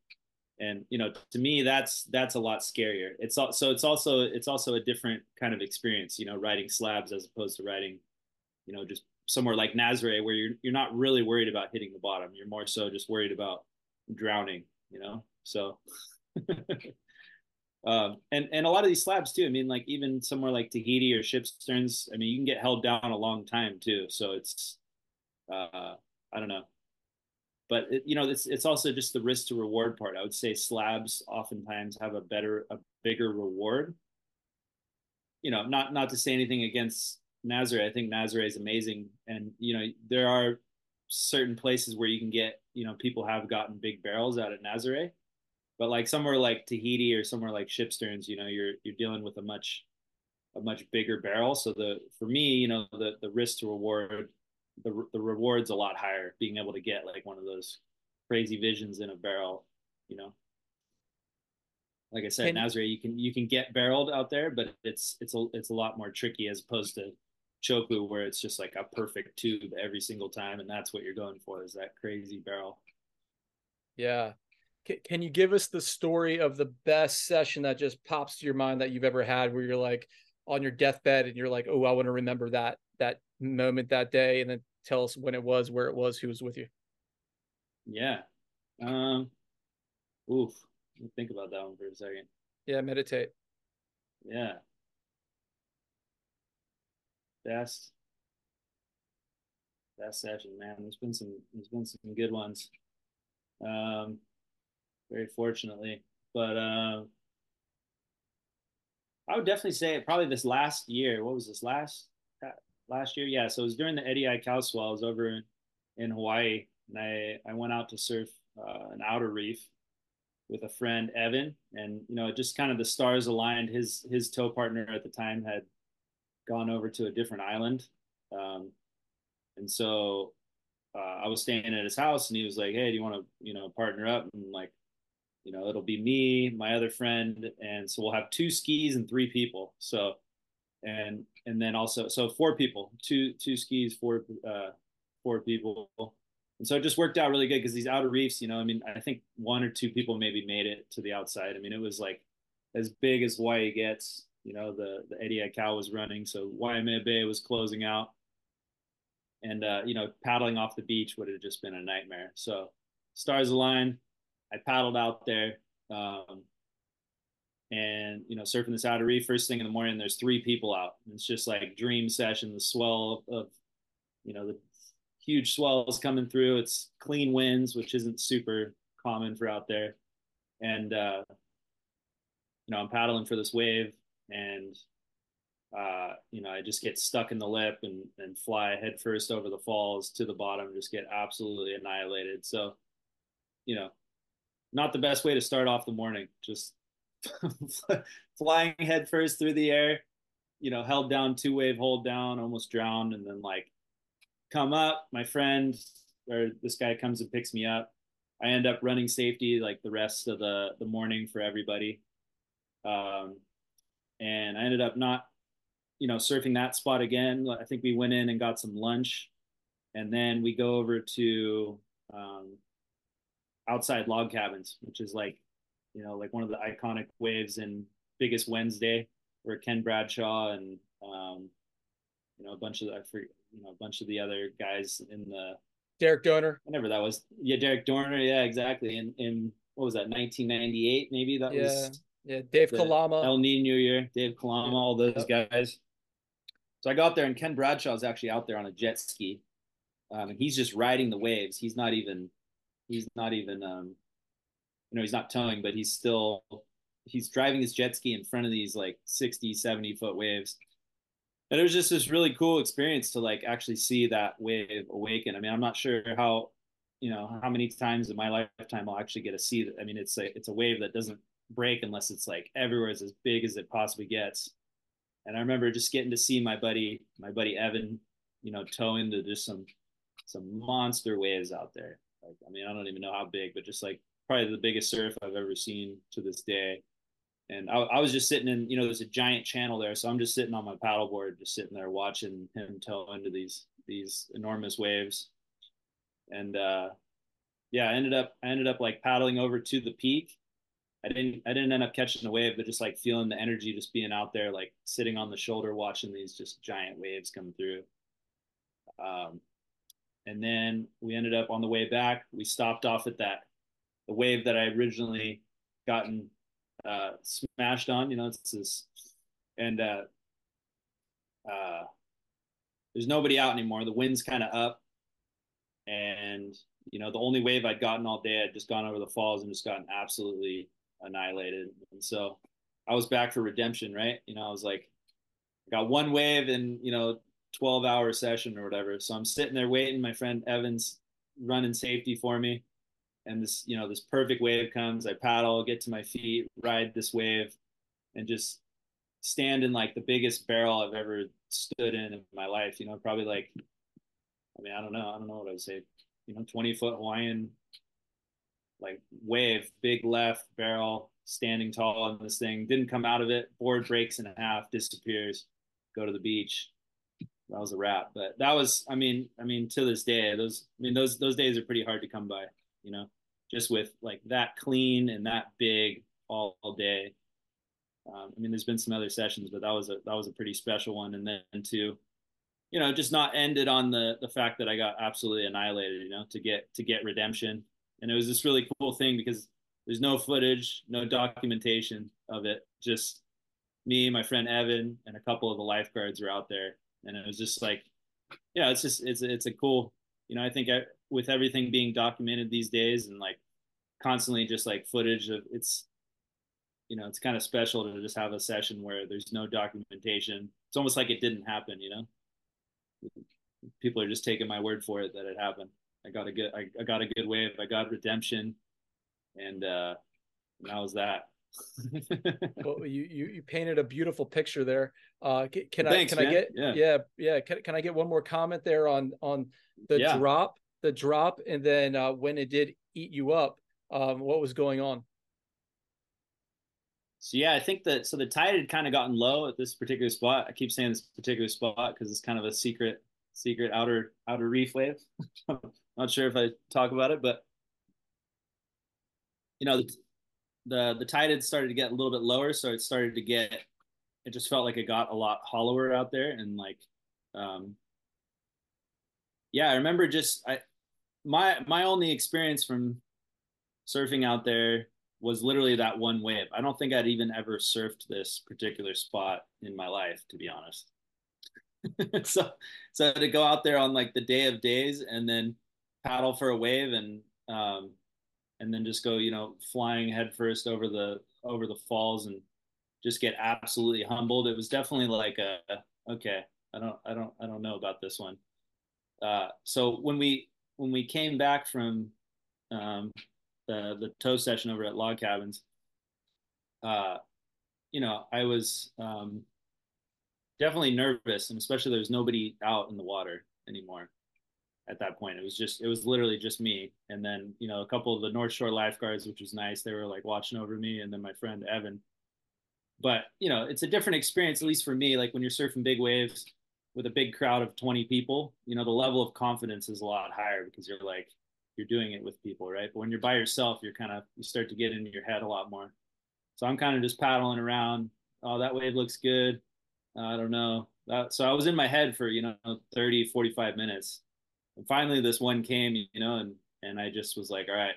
A: And you know, to me, that's that's a lot scarier. It's all, so it's also it's also a different kind of experience. You know, riding slabs as opposed to riding, you know, just somewhere like Nazare where you're you're not really worried about hitting the bottom. You're more so just worried about drowning. You know, so. <laughs> Um, and and a lot of these slabs too. I mean, like even somewhere like Tahiti or Shipsterns. I mean, you can get held down a long time too. So it's, uh, I don't know, but it, you know, it's it's also just the risk to reward part. I would say slabs oftentimes have a better, a bigger reward. You know, not not to say anything against Nazare. I think Nazare is amazing, and you know, there are certain places where you can get, you know, people have gotten big barrels out of Nazare but like somewhere like Tahiti or somewhere like Shipsterns, you know, you're you're dealing with a much a much bigger barrel. So the for me, you know, the the risk to reward the the reward's a lot higher. Being able to get like one of those crazy visions in a barrel, you know. Like I said, and, Nazare, you can you can get barreled out there, but it's it's a it's a lot more tricky as opposed to Chopu, where it's just like a perfect tube every single time, and that's what you're going for is that crazy barrel.
B: Yeah, can you give us the story of the best session that just pops to your mind that you've ever had where you're like on your deathbed and you're like oh i want to remember that that moment that day and then tell us when it was where it was who was with you?
A: Yeah. Um oof. Think about that one for a second.
B: Yeah meditate.
A: Yeah. Best. Best session man. There's been some there's been some good ones. Um very fortunately. But uh, I would definitely say probably this last year. What was this last last year? Yeah, so it was during the Eddie Aikau swell. I was over in, in Hawaii, and I I went out to surf uh, an outer reef with a friend Evan, and you know just kind of the stars aligned. His his tow partner at the time had gone over to a different island, um, and so uh, I was staying at his house, and he was like, "Hey, do you want to you know partner up?" And like you know, it'll be me, my other friend, and so we'll have two skis and three people. So, and and then also so four people, two two skis, four uh, four people, and so it just worked out really good because these outer reefs, you know, I mean, I think one or two people maybe made it to the outside. I mean, it was like as big as Hawaii gets. You know, the the Eddie Aikau was running, so Waimea Bay was closing out, and uh, you know, paddling off the beach would have just been a nightmare. So, stars align I paddled out there, um, and you know, surfing this outer reef first thing in the morning. There's three people out. It's just like dream session. The swell of, of you know, the huge swells coming through. It's clean winds, which isn't super common for out there. And uh, you know, I'm paddling for this wave, and uh, you know, I just get stuck in the lip and and fly headfirst over the falls to the bottom, just get absolutely annihilated. So, you know, not the best way to start off the morning. Just <laughs> flying headfirst through the air, you know, held down two wave hold down, almost drowned, and then like come up. My friend or this guy comes and picks me up. I end up running safety like the rest of the the morning for everybody. Um, and I ended up not, you know, surfing that spot again. I think we went in and got some lunch, and then we go over to um, outside log cabins, which is like, you know, like one of the iconic waves in Biggest Wednesday, where Ken Bradshaw and um, you know a bunch of I forget, you know a bunch of the other guys in the
B: Derek Doerner.
A: Whatever that was, yeah, Derek Doerner, yeah, exactly. In in what was that, 1998? Maybe that
B: yeah.
A: was
B: yeah, Dave Kalama,
A: El Nino year, Dave Kalama, all those yep. guys. So I got there, and Ken Bradshaw is actually out there on a jet ski, um, and he's just riding the waves. He's not even, he's not even, um, you know, he's not towing, but he's still, he's driving his jet ski in front of these like 60, 70 foot waves. And it was just this really cool experience to like actually see that wave awaken. I mean, I'm not sure how, you know, how many times in my lifetime I'll actually get to see that. I mean, it's a, it's a wave that doesn't break unless it's like everywhere is as big as it possibly gets. And I remember just getting to see my buddy, my buddy Evan, you know, tow into just some some monster waves out there. Like, I mean, I don't even know how big, but just like probably the biggest surf I've ever seen to this day. And I, I was just sitting in, you know, there's a giant channel there, so I'm just sitting on my paddleboard, just sitting there watching him tow into these these enormous waves. And uh, yeah, I ended up I ended up like paddling over to the peak I didn't I didn't end up catching the wave, but just like feeling the energy, just being out there, like sitting on the shoulder, watching these just giant waves come through. Um, and then we ended up on the way back. We stopped off at that the wave that I originally gotten uh, smashed on. You know, it's this, and uh, uh, there's nobody out anymore. The wind's kind of up, and you know, the only wave I'd gotten all day, I'd just gone over the falls and just gotten absolutely annihilated. And so I was back for redemption, right? You know, I was like, I got one wave and, you know, 12 hour session or whatever. So I'm sitting there waiting. My friend Evans running safety for me. And this, you know, this perfect wave comes. I paddle, get to my feet, ride this wave, and just stand in like the biggest barrel I've ever stood in in my life. You know, probably like, I mean, I don't know. I don't know what I would say. You know, 20 foot Hawaiian like wave, big left barrel, standing tall on this thing. Didn't come out of it. Board breaks in half, disappears. Go to the beach. That was a wrap. But that was, I mean, I mean, to this day, those, I mean, those those days are pretty hard to come by. You know, just with like that clean and that big all, all day. Um, I mean, there's been some other sessions, but that was a that was a pretty special one. And then to, you know, just not ended on the the fact that I got absolutely annihilated. You know, to get to get redemption and it was this really cool thing because there's no footage, no documentation of it. Just me, my friend Evan, and a couple of the lifeguards were out there, and it was just like, yeah, it's just it's it's a cool, you know. I think I, with everything being documented these days and like constantly just like footage of it's, you know, it's kind of special to just have a session where there's no documentation. It's almost like it didn't happen, you know. People are just taking my word for it that it happened. I got a good I, I got a good wave. I got redemption, and uh, and that was that. <laughs>
B: well, you, you you painted a beautiful picture there. Uh, can, can Thanks, I can man. I get yeah yeah, yeah. Can, can I get one more comment there on on the yeah. drop the drop and then uh, when it did eat you up, um, what was going on?
A: So yeah, I think that so the tide had kind of gotten low at this particular spot. I keep saying this particular spot because it's kind of a secret secret outer outer reef wave. <laughs> Not sure if I talk about it, but you know, the, the tide had started to get a little bit lower, so it started to get. It just felt like it got a lot hollower out there, and like, um, yeah, I remember just I my my only experience from surfing out there was literally that one wave. I don't think I'd even ever surfed this particular spot in my life, to be honest. <laughs> so so to go out there on like the day of days and then paddle for a wave and um, and then just go you know flying headfirst over the over the falls and just get absolutely humbled. It was definitely like a okay, I don't I don't I don't know about this one. Uh, so when we when we came back from um, the the tow session over at Log Cabins, uh, you know, I was um, definitely nervous, and especially there was nobody out in the water anymore at that point. It was just it was literally just me, and then you know a couple of the North Shore lifeguards, which was nice. They were like watching over me, and then my friend Evan. But you know, it's a different experience, at least for me. Like when you're surfing big waves with a big crowd of 20 people, you know, the level of confidence is a lot higher because you're like you're doing it with people, right? But when you're by yourself, you're kind of you start to get into your head a lot more. So I'm kind of just paddling around. Oh, that wave looks good. Uh, I don't know. Uh, so I was in my head for you know 30, 45 minutes and finally this one came, you know, and and I just was like, all right,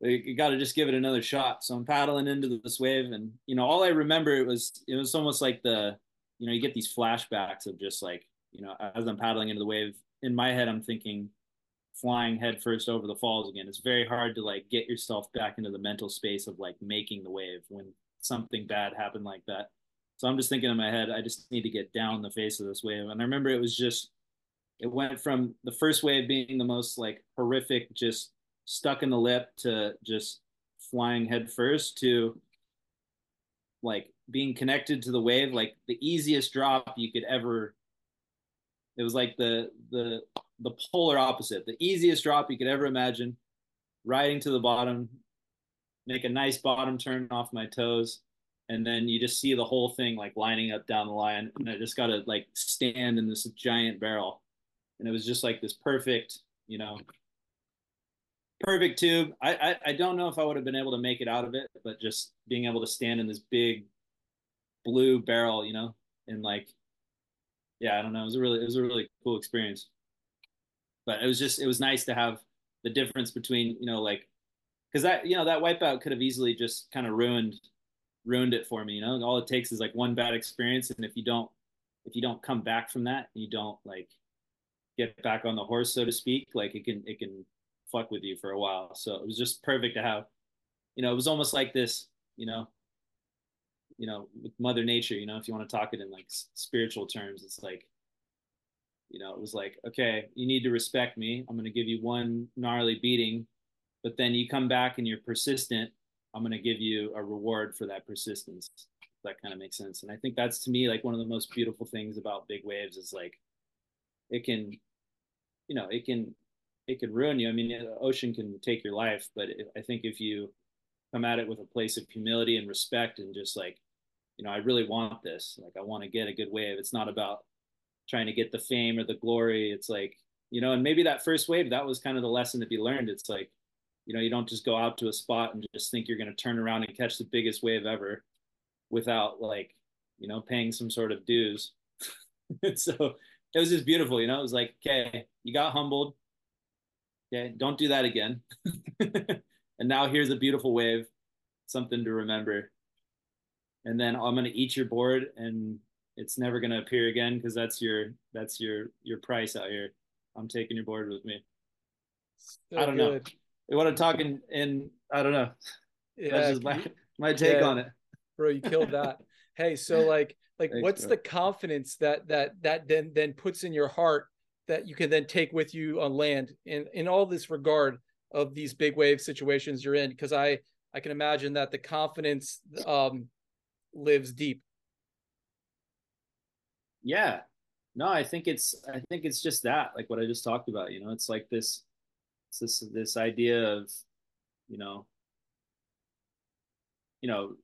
A: you got to just give it another shot. So I'm paddling into this wave, and you know, all I remember it was it was almost like the you know, you get these flashbacks of just like, you know, as I'm paddling into the wave, in my head, I'm thinking flying headfirst over the falls again. It's very hard to like get yourself back into the mental space of like making the wave when something bad happened like that. So I'm just thinking in my head, I just need to get down the face of this wave. And I remember it was just, it went from the first wave being the most like horrific, just stuck in the lip to just flying headfirst to like being connected to the wave, like the easiest drop you could ever. It was like the the the polar opposite, the easiest drop you could ever imagine, riding to the bottom, make a nice bottom turn off my toes, and then you just see the whole thing like lining up down the line, and I just got to like stand in this giant barrel, and it was just like this perfect, you know, perfect tube. I, I, I don't know if I would have been able to make it out of it, but just being able to stand in this big blue barrel, you know, and like, yeah, I don't know. It was a really it was a really cool experience. But it was just it was nice to have the difference between you know like because that you know that wipeout could have easily just kind of ruined ruined it for me. You know, all it takes is like one bad experience, and if you don't if you don't come back from that, you don't like get back on the horse, so to speak. Like it can it can fuck with you for a while. So it was just perfect to have, you know, it was almost like this, you know, you know, with Mother Nature, you know, if you want to talk it in like spiritual terms, it's like, you know, it was like, okay, you need to respect me. I'm to give you one gnarly beating, but then you come back and you're persistent. I'm to give you a reward for that persistence. That kind of makes sense. And I think that's to me like one of the most beautiful things about big waves is like it can, you know, it can it could ruin you. I mean, the ocean can take your life, but I think if you come at it with a place of humility and respect and just like, you know, I really want this. Like, I want to get a good wave. It's not about trying to get the fame or the glory. It's like, you know, and maybe that first wave, that was kind of the lesson to be learned. It's like, you know, you don't just go out to a spot and just think you're going to turn around and catch the biggest wave ever without like, you know, paying some sort of dues. <laughs> so it was just beautiful, you know, it was like, okay, you got humbled Okay, don't do that again. <laughs> and now here's a beautiful wave, something to remember. And then I'm gonna eat your board, and it's never gonna appear again because that's your that's your your price out here. I'm taking your board with me. So I don't good. know. You want to talk in, in I don't know. Yeah, that's just my, my take yeah, on it.
B: Bro, you killed that. <laughs> hey, so like like Thanks, what's the confidence that that that then then puts in your heart that you can then take with you on land in in all this regard of these big wave situations you're in? Because i i can imagine that the confidence um lives deep.
A: Yeah. No i think it's i think it's just that like what i just talked about you know it's like this it's this this idea of you know you know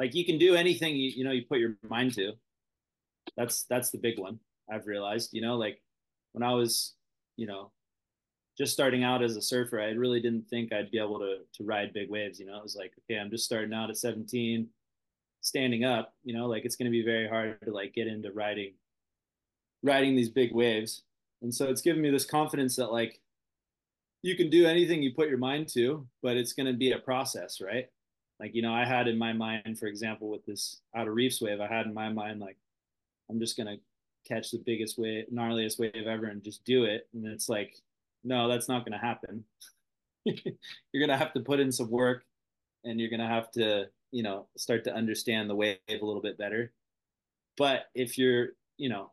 A: like you can do anything you, you know you put your mind to that's that's the big one I've realized, you know, like when I was, you know, just starting out as a surfer, I really didn't think I'd be able to to ride big waves. You know, it was like, okay, I'm just starting out at 17, standing up. You know, like it's going to be very hard to like get into riding, riding these big waves. And so it's given me this confidence that like you can do anything you put your mind to, but it's going to be a process, right? Like you know, I had in my mind, for example, with this outer reefs wave, I had in my mind like I'm just going to catch the biggest wave, gnarliest wave ever and just do it. And it's like, no, that's not going to happen. <laughs> you're going to have to put in some work and you're going to have to, you know, start to understand the wave a little bit better. But if you're, you know,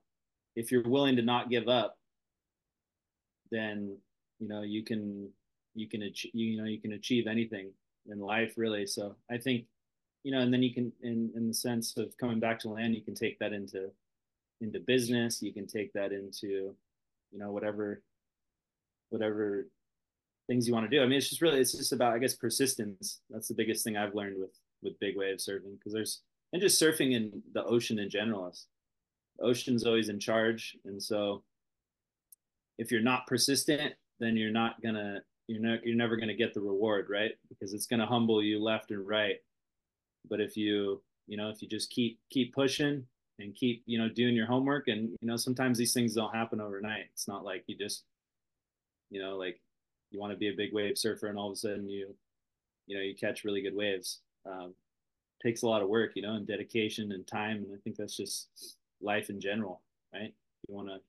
A: if you're willing to not give up, then, you know, you can, you can, you know, you can achieve anything in life really. So I think, you know, and then you can, in, in the sense of coming back to land, you can take that into into business. You can take that into you know whatever whatever things you want to do. I mean it's just really it's just about i guess persistence. That's the biggest thing i've learned with with big wave surfing because there's and just surfing in the ocean in general the ocean's always in charge. And so if you're not persistent then you're not gonna you're not you're never gonna get the reward right because it's gonna humble you left and right but if you you know if you just keep keep pushing and keep you know doing your homework and you know sometimes these things don't happen overnight it's not like you just you know like you want to be a big wave surfer and all of a sudden you you know you catch really good waves um, takes a lot of work, you know, and dedication and time. And I think that's just life in general, right? You want to,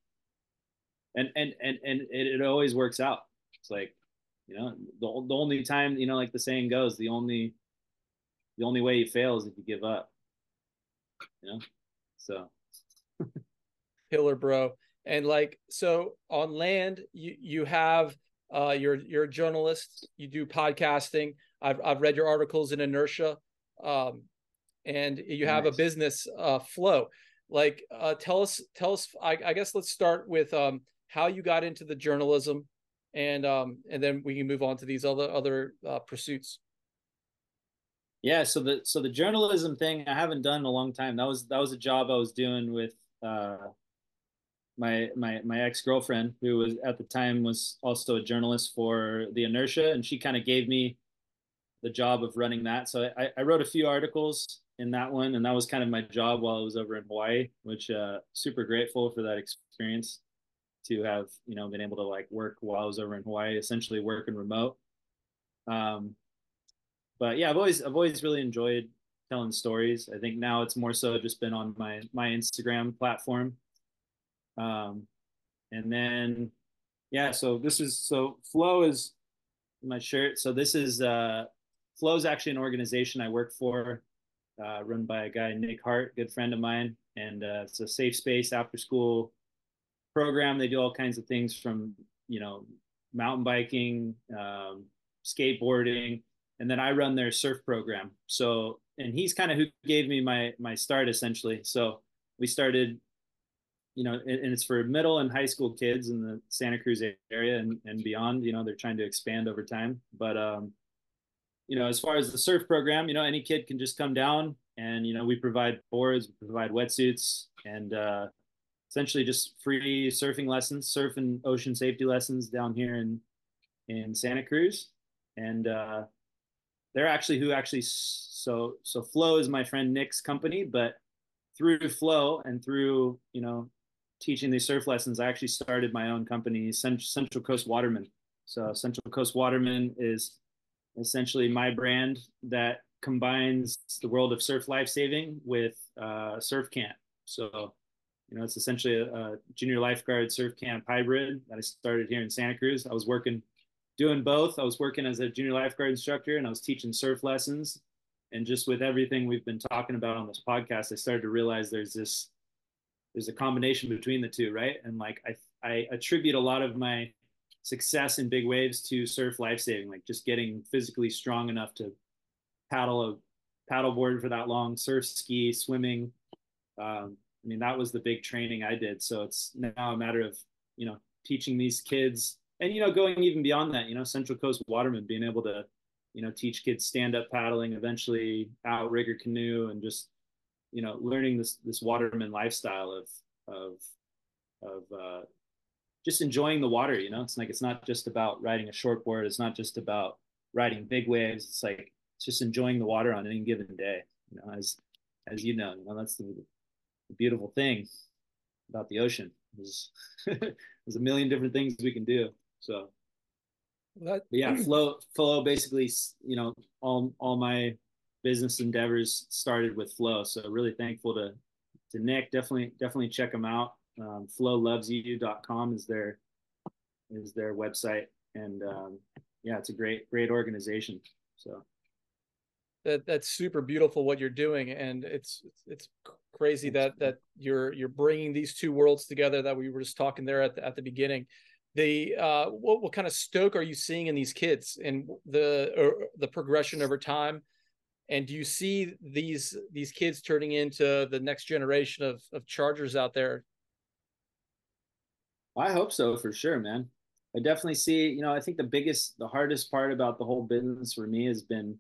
A: and, and, and, and it, it always works out. It's like, you know, the, the only time, you know, like the saying goes, the only, the only way you fail is if you give up, you know? So. <laughs>
B: Killer, bro. And like, so on land, you, you have, uh, you're, you're a journalist, you do podcasting. I've, I've read your articles in inertia. Um, and you have nice. a business, uh, flow. Like, uh, tell us, tell us, I, I guess let's start with, um, how you got into the journalism and um, and then we can move on to these other other uh, pursuits.
A: Yeah, so the so the journalism thing I haven't done in a long time. That was that was a job I was doing with uh, my my my ex girlfriend, who was at the time was also a journalist for the Inertia, and she kind of gave me the job of running that. So I, I wrote a few articles in that one, and that was kind of my job while I was over in Hawaii, which uh, super grateful for that experience to have you know been able to like work while I was over in Hawaii, essentially working remote. Um, but yeah, I've always I've always really enjoyed telling stories. I think now it's more so just been on my my Instagram platform. Um, and then yeah, so this is so Flow is my shirt. So this is uh, Flow is actually an organization I work for, uh, run by a guy Nick Hart, good friend of mine, and uh, it's a safe space after school program. They do all kinds of things from you know mountain biking, um, skateboarding, and then I run their surf program. So and he's kind of who gave me my my start essentially. So we started you know, and, and, it's for middle and high school kids in the Santa Cruz area and, and beyond. You know, they're trying to expand over time. But, um, you know, as far as the surf program, you know, any kid can just come down and, you know, we provide boards, we provide wetsuits, and uh, essentially just free surfing lessons, surf and ocean safety lessons down here in in Santa Cruz, and uh, they're actually who actually so so Flow is my friend Nick's company, but through Flow and through you know teaching these surf lessons, I actually started my own company, Central Coast Waterman. So Central Coast Waterman is essentially my brand that combines the world of surf lifesaving with uh, surf camp. So you know, it's essentially a, a, junior lifeguard surf camp hybrid that I started here in Santa Cruz. I was working, doing both. I was working as a junior lifeguard instructor and I was teaching surf lessons. And just with everything we've been talking about on this podcast, I started to realize there's this, there's a combination between the two, right? And like I, I attribute a lot of my success in big waves to surf lifesaving, like just getting physically strong enough to paddle a paddleboard for that long, surf ski, swimming. Um, I mean, that was the big training I did. So it's now a matter of, you know, teaching these kids and, you know, going even beyond that, you know, Central Coast Waterman being able to, you know, teach kids stand up paddling, eventually outrigger canoe and just, you know, learning this, this waterman lifestyle of, of, of, uh, just enjoying the water, you know, it's like, it's not just about riding a short board. It's not just about riding big waves. It's like, it's just enjoying the water on any given day, you know, as, as you know, you know, that's the, the beautiful thing about the ocean. There's, <laughs> there's a million different things we can do. So, that, yeah, flow, flow. Basically, you know, all all my business endeavors started with flow. So, really thankful to to Nick. Definitely, definitely check them out. Um, flowlovesyou.com is their is their website, and um, yeah, it's a great great organization. So
B: that that's super beautiful what you're doing, and it's it's crazy that that you're you're bringing these two worlds together that we were just talking there at the, at the beginning. The uh what, what kind of stoke are you seeing in these kids and the or the progression over time? And do you see these these kids turning into the next generation of of chargers out there?
A: I hope so for sure man. I definitely see you know i think the biggest the hardest part about the whole business for me has been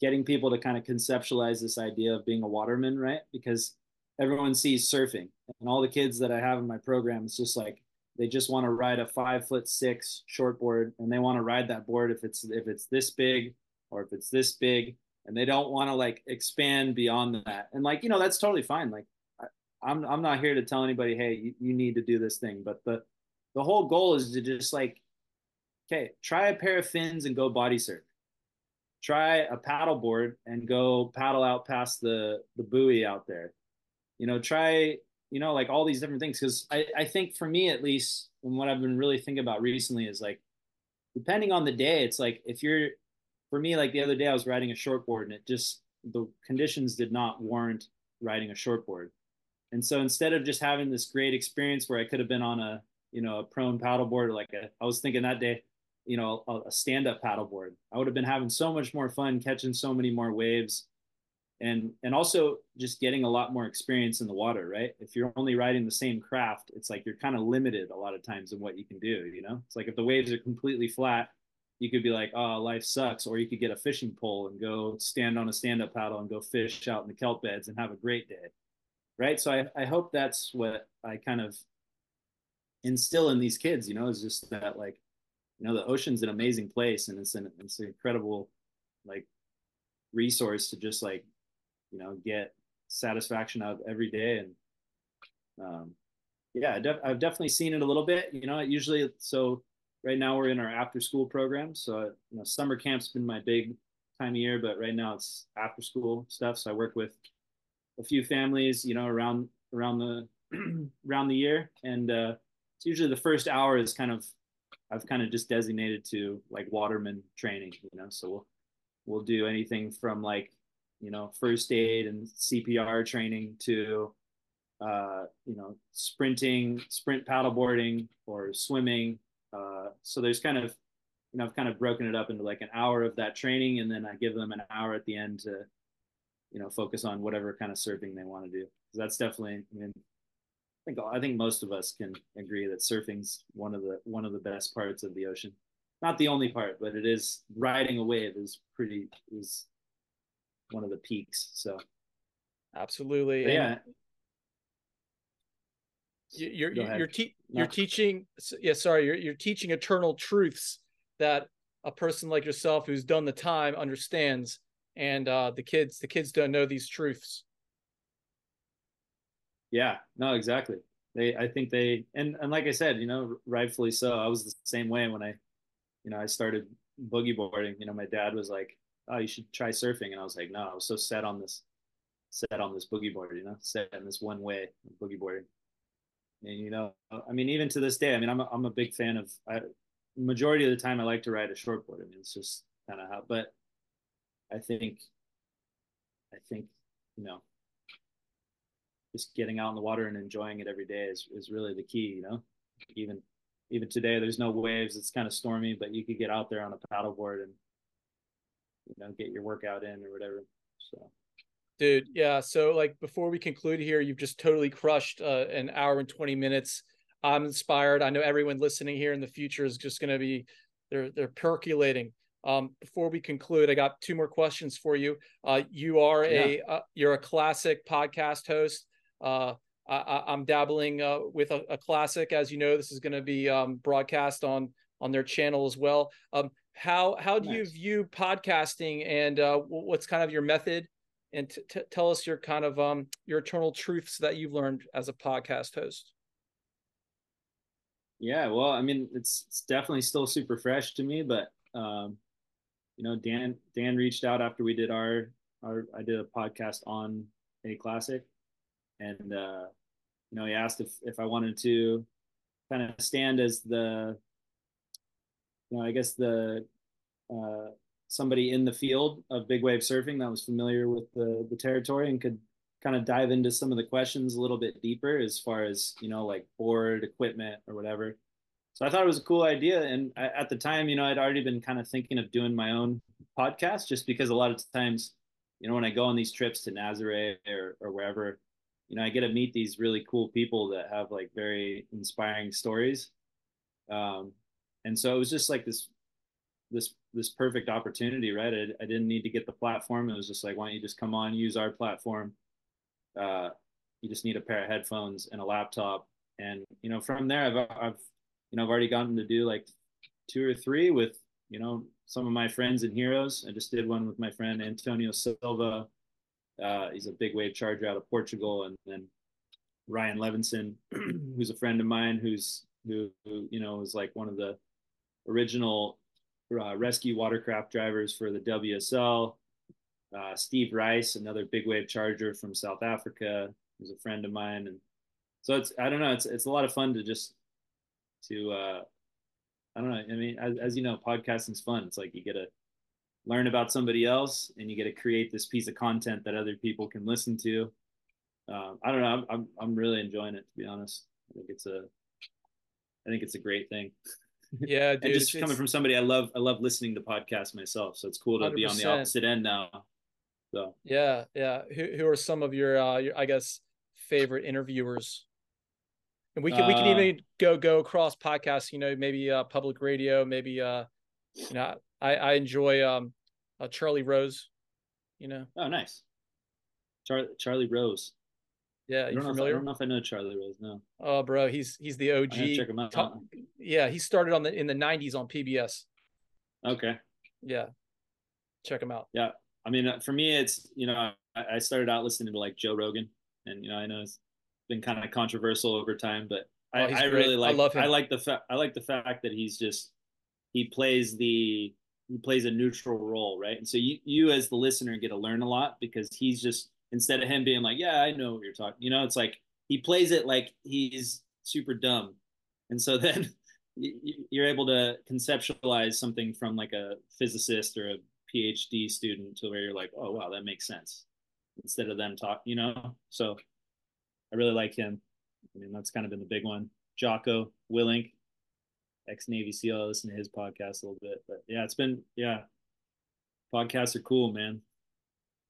A: getting people to kind of conceptualize this idea of being a waterman, right? Because everyone sees surfing, and all the kids that I have in my program, it's just like they just want to ride a five foot six shortboard, and they want to ride that board if it's if it's this big or if it's this big, and they don't want to like expand beyond that. And like you know, that's totally fine. Like I, I'm I'm not here to tell anybody, hey, you, you need to do this thing, but the the whole goal is to just like, okay, try a pair of fins and go body surf try a paddle board and go paddle out past the the buoy out there. You know try you know like all these different things because I, I think for me at least and what i've been really thinking about recently is like depending on the day it's like if you're for me like the other day i was riding a shortboard and it just the conditions did not warrant riding a shortboard. And so instead of just having this great experience where i could have been on a you know a prone paddleboard like a, i was thinking that day you know a, a stand-up paddleboard. I would have been having so much more fun catching so many more waves and and also just getting a lot more experience in the water right? If you're only riding the same craft it's like you're kind of limited a lot of times in what you can do you know? It's like if the waves are completely flat you could be like oh life sucks or you could get a fishing pole and go stand on a stand-up paddle and go fish out in the kelp beds and have a great day right? So i, I hope that's what i kind of instill in these kids you know is just that like you know the ocean's an amazing place and it's an it's an incredible like resource to just like you know get satisfaction out of every day and um yeah def- i've definitely seen it a little bit you know usually so right now we're in our after school program so you know summer camp's been my big time of year but right now it's after school stuff so i work with a few families you know around around the <clears throat> around the year and uh it's usually the first hour is kind of I've kind of just designated to like waterman training, you know. So we'll we'll do anything from like you know first aid and CPR training to uh, you know sprinting, sprint paddleboarding or swimming. Uh, so there's kind of you know I've kind of broken it up into like an hour of that training, and then I give them an hour at the end to you know focus on whatever kind of surfing they want to do. So that's definitely I mean I think I think most of us can agree that surfing's one of the one of the best parts of the ocean. Not the only part, but it is riding a wave is pretty is one of the peaks. So
B: absolutely,
A: yeah.
B: You're you're you're, te- you're teaching yeah sorry you're you're teaching eternal truths that a person like yourself who's done the time understands and uh, the kids the kids don't know these truths
A: yeah, no, exactly. They, I think they, and and like I said, you know, rightfully so. I was the same way when I, you know, I started boogie boarding. You know, my dad was like, "Oh, you should try surfing," and I was like, "No, I was so set on this, set on this boogie board. You know, set in this one way boogie boarding." And you know, I mean, even to this day, I mean, I'm a, I'm a big fan of. I, majority of the time, I like to ride a shortboard. I mean, it's just kind of how. But I think, I think, you know, just getting out in the water and enjoying it every day is, is really the key, you know, even, even today, there's no waves. It's kind of stormy, but you could get out there on a paddleboard and, you know, get your workout in or whatever. So,
B: dude, yeah. So like before we conclude here, you've just totally crushed uh, an hour and 20 minutes. I'm inspired. I know everyone listening here in the future is just going to be, they're, they're percolating. Um, before we conclude, I got two more questions for you. Uh, you are yeah. a uh, you're a classic podcast host. Uh, I, am dabbling uh, with a, a, classic, as you know. This is going to be um, broadcast on on their channel as well. Um, how how do nice. you view podcasting, and uh, what's kind of your method? And t- t- tell us your kind of um, your eternal truths that you've learned as a podcast host.
A: Yeah, well, I mean, it's it's definitely still super fresh to me, but um, you know, Dan Dan reached out after we did our our I did a podcast on a classic and uh, you know he asked if if I wanted to kind of stand as the you know I guess the uh, somebody in the field of big wave surfing that was familiar with the the territory and could kind of dive into some of the questions a little bit deeper as far as you know like board equipment or whatever. So i thought it was a cool idea. And I, at the time you know i'd already been kind of thinking of doing my own podcast just because a lot of times you know when i go on these trips to nazare or, or wherever you know, I get to meet these really cool people that have like very inspiring stories. Um, and so it was just like this, this, this perfect opportunity, right? I, I didn't need to get the platform. It was just like, why don't you just come on, use our platform? Uh, you just need a pair of headphones and a laptop. And, you know, from there, I've, I've, you know, I've already gotten to do like two or three with, you know, some of my friends and heroes. I just did one with my friend Antonio Silva uh, he's a big wave charger out of Portugal, and then Ryan Levinson, <clears throat> who's a friend of mine, who's who, who you know is like one of the original uh, rescue watercraft drivers for the WSL. Uh, Steve Rice, another big wave charger from South Africa, who's a friend of mine, and so it's I don't know, it's it's a lot of fun to just to uh, I don't know. I mean, as, as you know, podcasting's fun. It's like you get to learn about somebody else, and you get to create this piece of content that other people can listen to. Um, I don't know. I'm, I'm I'm really enjoying it to be honest. I think it's a I think it's a great thing. <laughs>
B: Yeah, dude,
A: and just
B: it's-
A: coming from somebody I love, I love listening to podcasts myself. So it's cool to be on the opposite end now. So
B: Yeah, yeah. Who who are some of your uh your, I guess favorite interviewers? And we can we can
A: Uh,
B: even go go across podcasts, you know, maybe uh public radio, maybe uh you know, I I enjoy um uh, Charlie Rose, you know.
A: oh, nice. Charlie Charlie Rose.
B: Yeah,
A: I
B: you
A: don't, know if, I don't know if I know Charlie Rose. No,
B: Oh, bro, he's he's the OG.
A: I check him out.
B: Top- yeah, he started on the in the 90s on PBS.
A: Okay.
B: Yeah. Check him out.
A: Yeah, I mean, uh, for me, it's you know, I, I started out listening to like Joe Rogan, and you know, I know it's been kind of controversial over time, but I,
B: Oh,
A: I
B: great.
A: really
B: I
A: like.
B: love him.
A: I like the fact. I like the fact that he's just he plays the he plays a neutral role, right? And so you you as the listener get to learn a lot because he's just instead of him being like, yeah, I know what you're talking, you know, it's like he plays it like he's super dumb, and so <laughs> then you- you- you're able to conceptualize something from like a physicist or a PhD student to where you're like, oh wow, that makes sense. Instead of them talk, you know. So I really like him. I mean, that's kind of been the big one. Jocko Willink, ex Navy SEAL. I listen to his podcast a little bit, but yeah, it's been yeah. Podcasts are cool, man.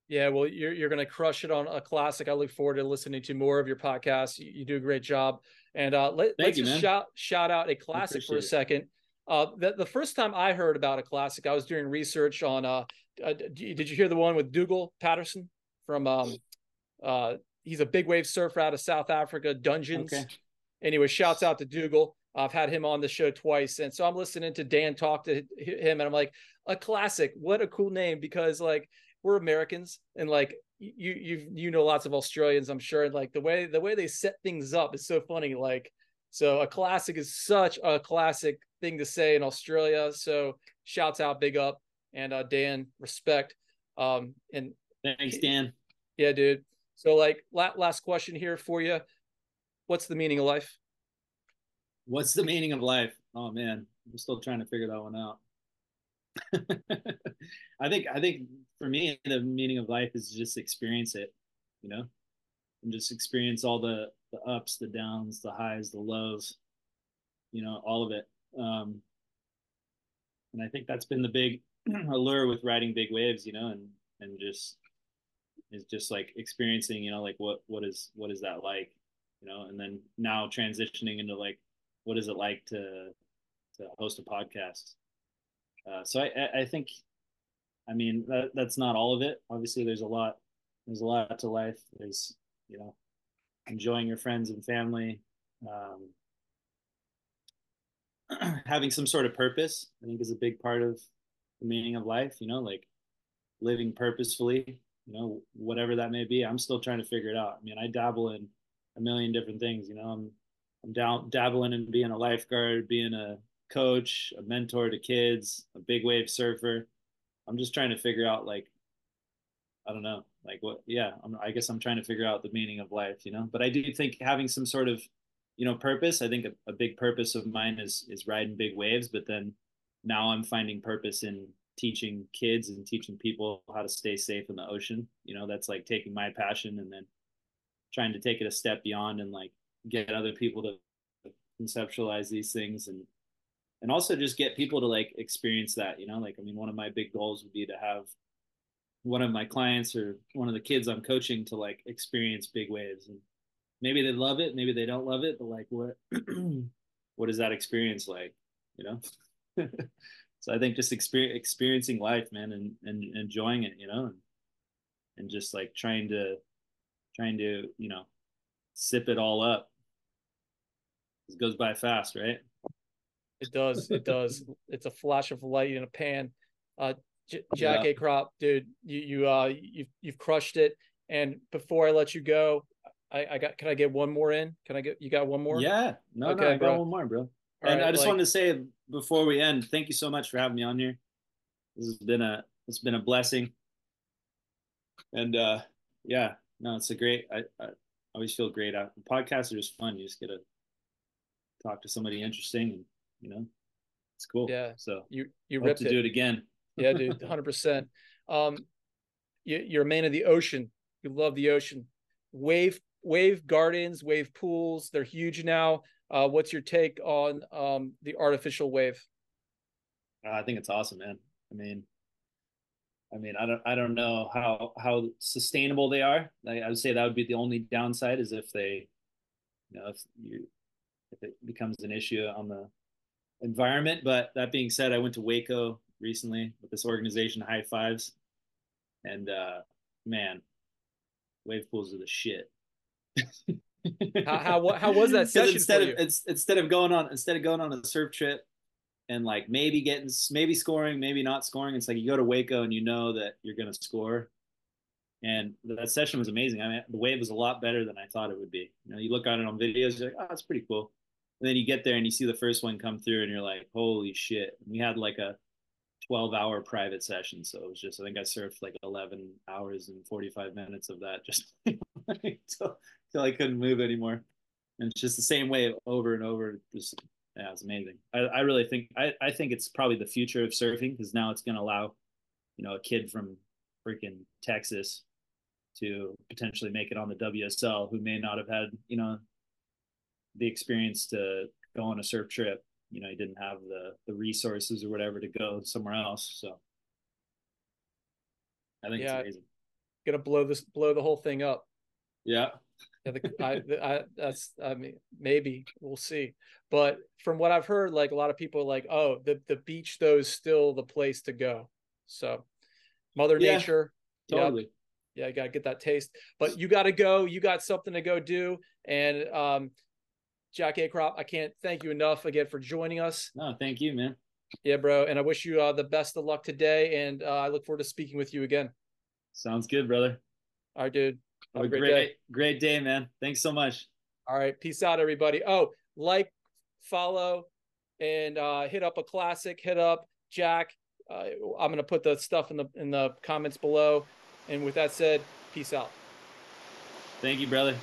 B: Yeah, well, you're you're gonna crush it on a classic. I look forward to listening to more of your podcast. You, you do a great job, and uh, let, let's
A: you,
B: just
A: man.
B: shout shout out a classic for a second. Uh, the, the first time I heard about a classic, I was doing research on. Uh, uh, did you hear the one with Dougal Paterson from? Um, uh, he's a big wave surfer out of South Africa, Dungeons.
A: Okay.
B: Anyway, shouts out to Dougal. I've had him on the show twice, and so I'm listening to Dan talk to him, and I'm like, a classic. What a cool name because like we're Americans, and like you you you know lots of Australians, I'm sure, and like the way the way they set things up is so funny. Like so, a classic is such a classic thing to say in Australia. So shouts out, big up, and uh, Dan, respect. Um, and
A: Thanks, Dan.
B: yeah, dude. So like la- last question here for you. What's the meaning of life?
A: What's the meaning of life? Oh man, I'm still trying to figure that one out. <laughs> I think I think for me the meaning of life is just experience it, you know, and just experience all the the ups, the downs, the highs, the lows, you know, all of it. Um, and I think that's been the big <clears throat> allure with riding big waves, you know, and and just is just like experiencing, you know, like what what is what is that like, you know, and then now transitioning into like what is it like to to host a podcast. Uh, so I, I think, I mean that that's not all of it. Obviously, there's a lot there's a lot to life. There's you know enjoying your friends and family, um, <clears throat> having some sort of purpose. I think is a big part of the meaning of life. You know, like living purposefully. You know, whatever that may be. I'm still trying to figure it out. I mean, I dabble in a million different things. You know, I'm I'm down dabbling in being a lifeguard, being a coach, a mentor to kids, a big wave surfer. I'm just trying to figure out like I don't know, like what yeah, I'm, I guess I'm trying to figure out the meaning of life, you know. But I do think having some sort of you know purpose, I think a, a big purpose of mine is is riding big waves, but then now I'm finding purpose in teaching kids and teaching people how to stay safe in the ocean. You know, that's like taking my passion and then trying to take it a step beyond and like get other people to conceptualize these things and and also just get people to like experience that you know? Like i mean one of my big goals would be to have one of my clients or one of the kids i'm coaching to like experience big waves. And maybe they love it maybe they don't love it but like what <clears throat> what is that experience like you know? <laughs> So i think just experience, experiencing life man and, and enjoying it you know? And, and just like trying to trying to you know sip it all up it goes by fast right
B: It does. It does. <laughs> it's a flash of light in a pan. Uh, J- Jack
A: Yeah.
B: Akrop, dude, you you uh you've you've crushed it. And before I let you go, I, I got can I get one more in? Can I get you got one more?
A: Yeah, no, no,
B: Okay,
A: I got one more, bro. and right, I just like, wanted to say before we end, thank you so much for having me on here. This has been a it's been a blessing. And uh yeah, no, it's a great I, I always feel great. Uh, podcasts are just fun. You just get to talk to somebody interesting and you know it's cool.
B: Yeah.
A: So
B: you you ripped
A: to
B: it.
A: do it again. <laughs>
B: yeah, dude, hundred percent. Um, you, you're a man of the ocean. You love the ocean. Wave wave gardens, wave pools. They're huge now. Uh, what's your take on um, the artificial wave?
A: Uh, I think it's awesome, man. I mean, I mean, I don't, I don't know how how sustainable they are. I, I would say that would be the only downside is if they, you know, if you, if it becomes an issue on the environment. But that being said, I went to Waco recently with this organization, High Fives, and uh, man, wave pools are the shit. <laughs>
B: how, how how was that session
A: instead
B: of
A: it's instead of going on instead of going on a surf trip and like maybe getting maybe scoring maybe not scoring it's like you go to waco and you know that you're going to score. And that session was amazing. I mean the wave was a lot better than i thought it would be. You know you look on it on videos you're like oh that's pretty cool and then you get there and you see the first one come through and you're like holy shit. And we had like a 12 hour private session so it was just i think i surfed like 11 hours and 45 minutes of that just <laughs> until, until i couldn't move anymore. And it's just the same way over and over just yeah it's amazing. I, I really think I, I think it's probably the future of surfing because now it's going to allow you know a kid from freaking texas to potentially make it on the wsl who may not have had you know the experience to go on a surf trip you know he didn't have the the resources or whatever to go somewhere else so. I think yeah, it's amazing.
B: Gonna blow this blow the whole thing up.
A: Yeah.
B: Yeah, the, I, the, I, that's I mean maybe we'll see, but from what I've heard, like a lot of people are like, oh, the the beach though is still the place to go. So, Mother yeah, Nature,
A: totally.
B: Yeah, you gotta get that taste, but you gotta go. You got something to go do, and um, Jack Akrop, I can't thank you enough again for joining us.
A: No, thank you, man.
B: Yeah, bro. And I wish you uh, the best of luck today. And uh, I look forward to speaking with you again.
A: Sounds good, brother.
B: All right, dude.
A: Have, Have a great, great day. Great day, man. Thanks so much.
B: All right. Peace out, everybody. Oh, like, follow, and uh, hit up a classic. Hit up Jack. Uh, I'm gonna put the stuff in the in the comments below. And with that said, peace out.
A: Thank you, brother.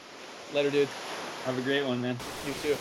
B: Later, dude.
A: Have a great one, man.
B: You too.